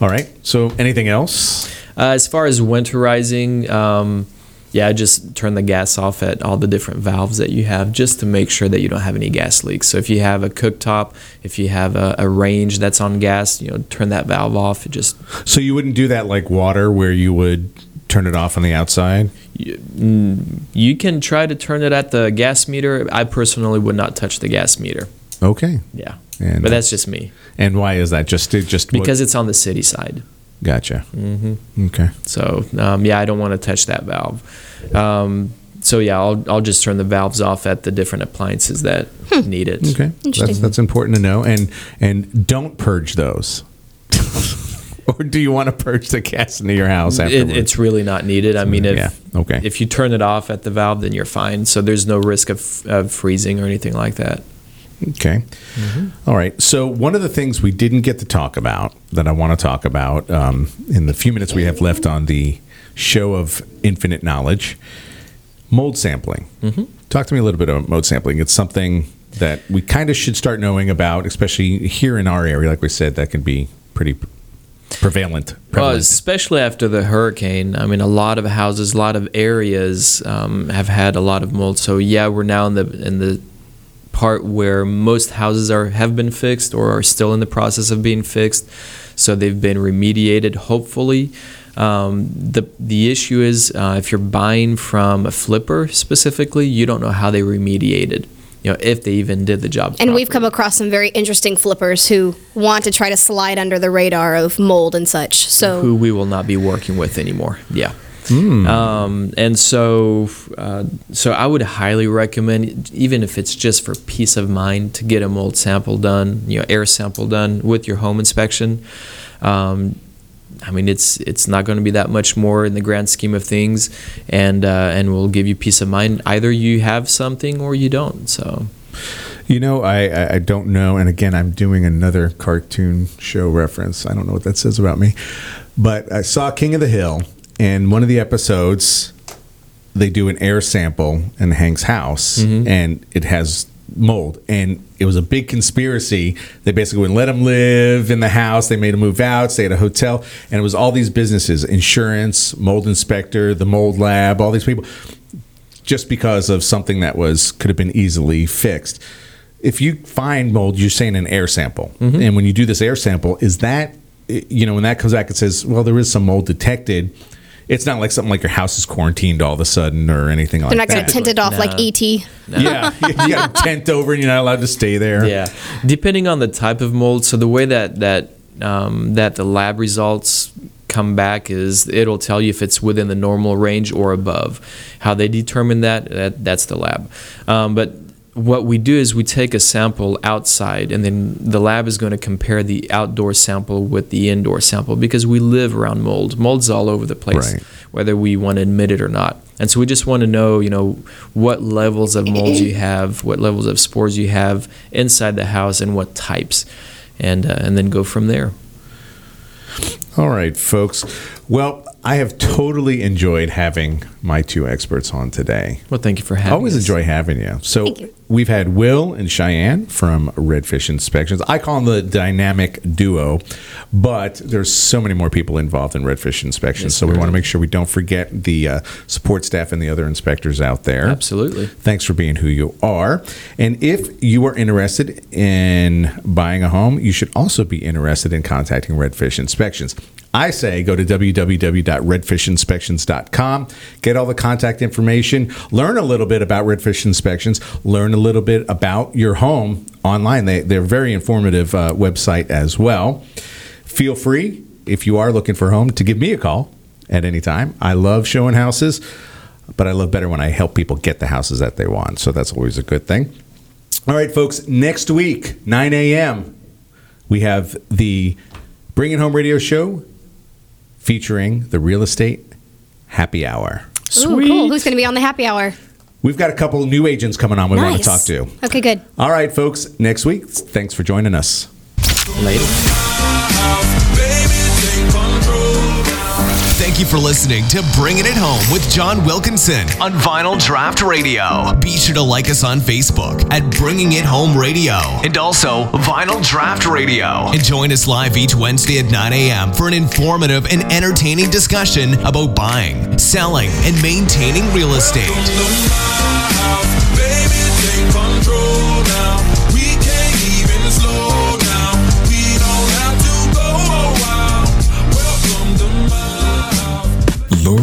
[SPEAKER 2] All right. So anything else?
[SPEAKER 4] Uh, as far as winterizing, um, yeah, just turn the gas off at all the different valves that you have, just to make sure that you don't have any gas leaks. So if you have a cooktop, if you have a, a range that's on gas, you know, turn that valve off. It just
[SPEAKER 2] So you wouldn't do that like water, where you would turn it off on the outside.
[SPEAKER 4] Mm, you can try to turn it at the gas meter. I personally would not touch the gas meter.
[SPEAKER 2] Okay.
[SPEAKER 4] Yeah,
[SPEAKER 2] And
[SPEAKER 4] but that's just me
[SPEAKER 2] And why is that? Just to, just what-
[SPEAKER 4] because it's on the city side.
[SPEAKER 2] Gotcha.
[SPEAKER 4] hmm
[SPEAKER 2] Okay.
[SPEAKER 4] So um, yeah, I don't want to touch that valve. Um, so yeah, I'll I'll just turn the valves off at the different appliances that need it.
[SPEAKER 2] Okay, that's that's important to know. And and don't purge those. or do you want to purge the gas into your house
[SPEAKER 4] It, it's really not needed. I mean, if
[SPEAKER 2] Yeah, okay.
[SPEAKER 4] if you turn it off at the valve, then you're fine. So there's no risk of, of freezing or anything like that.
[SPEAKER 2] Okay. All right. So one of the things we didn't get to talk about that I want to talk about um, in the few minutes we have left on the show of infinite knowledge, mold sampling.
[SPEAKER 4] Mm-hmm.
[SPEAKER 2] Talk to me a little bit about mold sampling. It's something that we kind of should start knowing about, especially here in our area. Like we said, that can be pretty prevalent.
[SPEAKER 4] Well,
[SPEAKER 2] prevalent.
[SPEAKER 4] especially after the hurricane, I mean, a lot of houses, a lot of areas um, have had a lot of mold. So yeah, we're now in the in the part where most houses are have been fixed or are still in the process of being fixed. So they've been remediated, hopefully. Um, the the issue is uh, if you're buying from a flipper specifically, you don't know how they remediated. You know, if they even did the job.
[SPEAKER 3] And we've come across some very interesting flippers who want to try to slide under the radar of mold and such. So
[SPEAKER 4] who we will not be working with anymore. Yeah. Um, and so, uh, so I would highly recommend, even if it's just for peace of mind, to get a mold sample done, you know, air sample done with your home inspection. Um, I mean, it's it's not going to be that much more in the grand scheme of things, and uh, and will give you peace of mind. Either you have something or you don't. So.
[SPEAKER 2] You know, I, I I don't know, and again, I'm doing another cartoon show reference. I don't know what that says about me, but I saw King of the Hill, and one of the episodes, they do an air sample in Hank's house, and it has mold, and it was a big conspiracy. They basically wouldn't let him live in the house. They made him move out, stay at a hotel, and it was all these businesses, insurance, mold inspector, the mold lab, all these people just because of something that was could have been easily fixed. If you find mold, you're saying an air sample, mm-hmm. and when you do this air sample, is that you know, when that comes back, it says, well, there is some mold detected. It's not like something like your house is quarantined all of a sudden or anything like that.
[SPEAKER 3] They're not going to tent it off like E ET.
[SPEAKER 2] Yeah, you got a tent over and you're not allowed to stay there.
[SPEAKER 4] Yeah, depending on the type of mold. So the way that that um, that the lab results come back is it'll tell you if it's within the normal range or above. How they determine that, that that's the lab. Um, but what we do is we take a sample outside, and then the lab is going to compare the outdoor sample with the indoor sample because we live around mold. Mold's all over the place,
[SPEAKER 2] Right.
[SPEAKER 4] whether we want to admit it or not. And so we just want to know, you know, what levels of mold you have, what levels of spores you have inside the house, and what types, and uh, and then go from there.
[SPEAKER 2] All right, folks. Well, I have totally enjoyed having my two experts on today.
[SPEAKER 4] Well, thank you for having me.
[SPEAKER 2] I always
[SPEAKER 4] us.
[SPEAKER 2] enjoy having you. So we've had Will and Cheyenne from Redfish Inspections. I call them the dynamic duo, but there's so many more people involved in Redfish Inspections. so we want to make sure we don't forget the uh, support staff and the other inspectors out there.
[SPEAKER 4] Absolutely.
[SPEAKER 2] Thanks for being who you are. And if you are interested in buying a home, you should also be interested in contacting Redfish Inspections. I say go to www.redfishinspections.com, get all the contact information, learn a little bit about Redfish Inspections, learn a little bit about your home online. They, they're a very informative uh, website as well. Feel free, if you are looking for a home, to give me a call at any time. I love showing houses, but I love better when I help people get the houses that they want. So that's always a good thing. All right, folks, next week, 9 a.m., we have the Bring It Home radio show featuring the real estate happy hour.
[SPEAKER 3] Ooh, cool. Who's going to be on the happy hour?
[SPEAKER 2] We've got a couple new agents coming on we want to talk to.
[SPEAKER 3] Okay, good.
[SPEAKER 2] All right, folks, next week, thanks for joining us.
[SPEAKER 4] Later.
[SPEAKER 1] Thank you for listening to Bringing It Home with John Wilkinson on Vinyl Draft Radio. Be sure to like us on Facebook at Bringing It Home Radio and also Vinyl Draft Radio. And join us live each Wednesday at 9 a.m. for an informative and entertaining discussion about buying, selling, and maintaining real estate.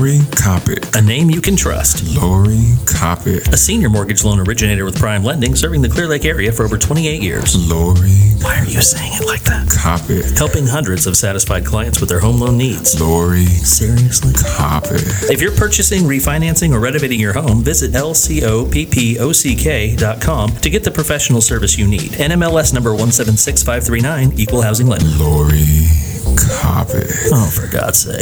[SPEAKER 10] Lori Coppock.
[SPEAKER 11] A name you can trust.
[SPEAKER 10] Lori Coppock.
[SPEAKER 11] A senior mortgage loan originator with Prime Lending serving the Clear Lake area for over 28 years.
[SPEAKER 10] Lori
[SPEAKER 11] Why are you saying it like that?
[SPEAKER 10] Coppock.
[SPEAKER 11] Helping hundreds of satisfied clients with their home loan needs.
[SPEAKER 10] Lori
[SPEAKER 11] Seriously?
[SPEAKER 10] Coppock.
[SPEAKER 11] If you're purchasing, refinancing, or renovating your home, visit lcoppock.com to get the professional service you need. NMLS number 176539, Equal Housing Lender.
[SPEAKER 10] Lori Coppock.
[SPEAKER 11] Oh, for God's sake.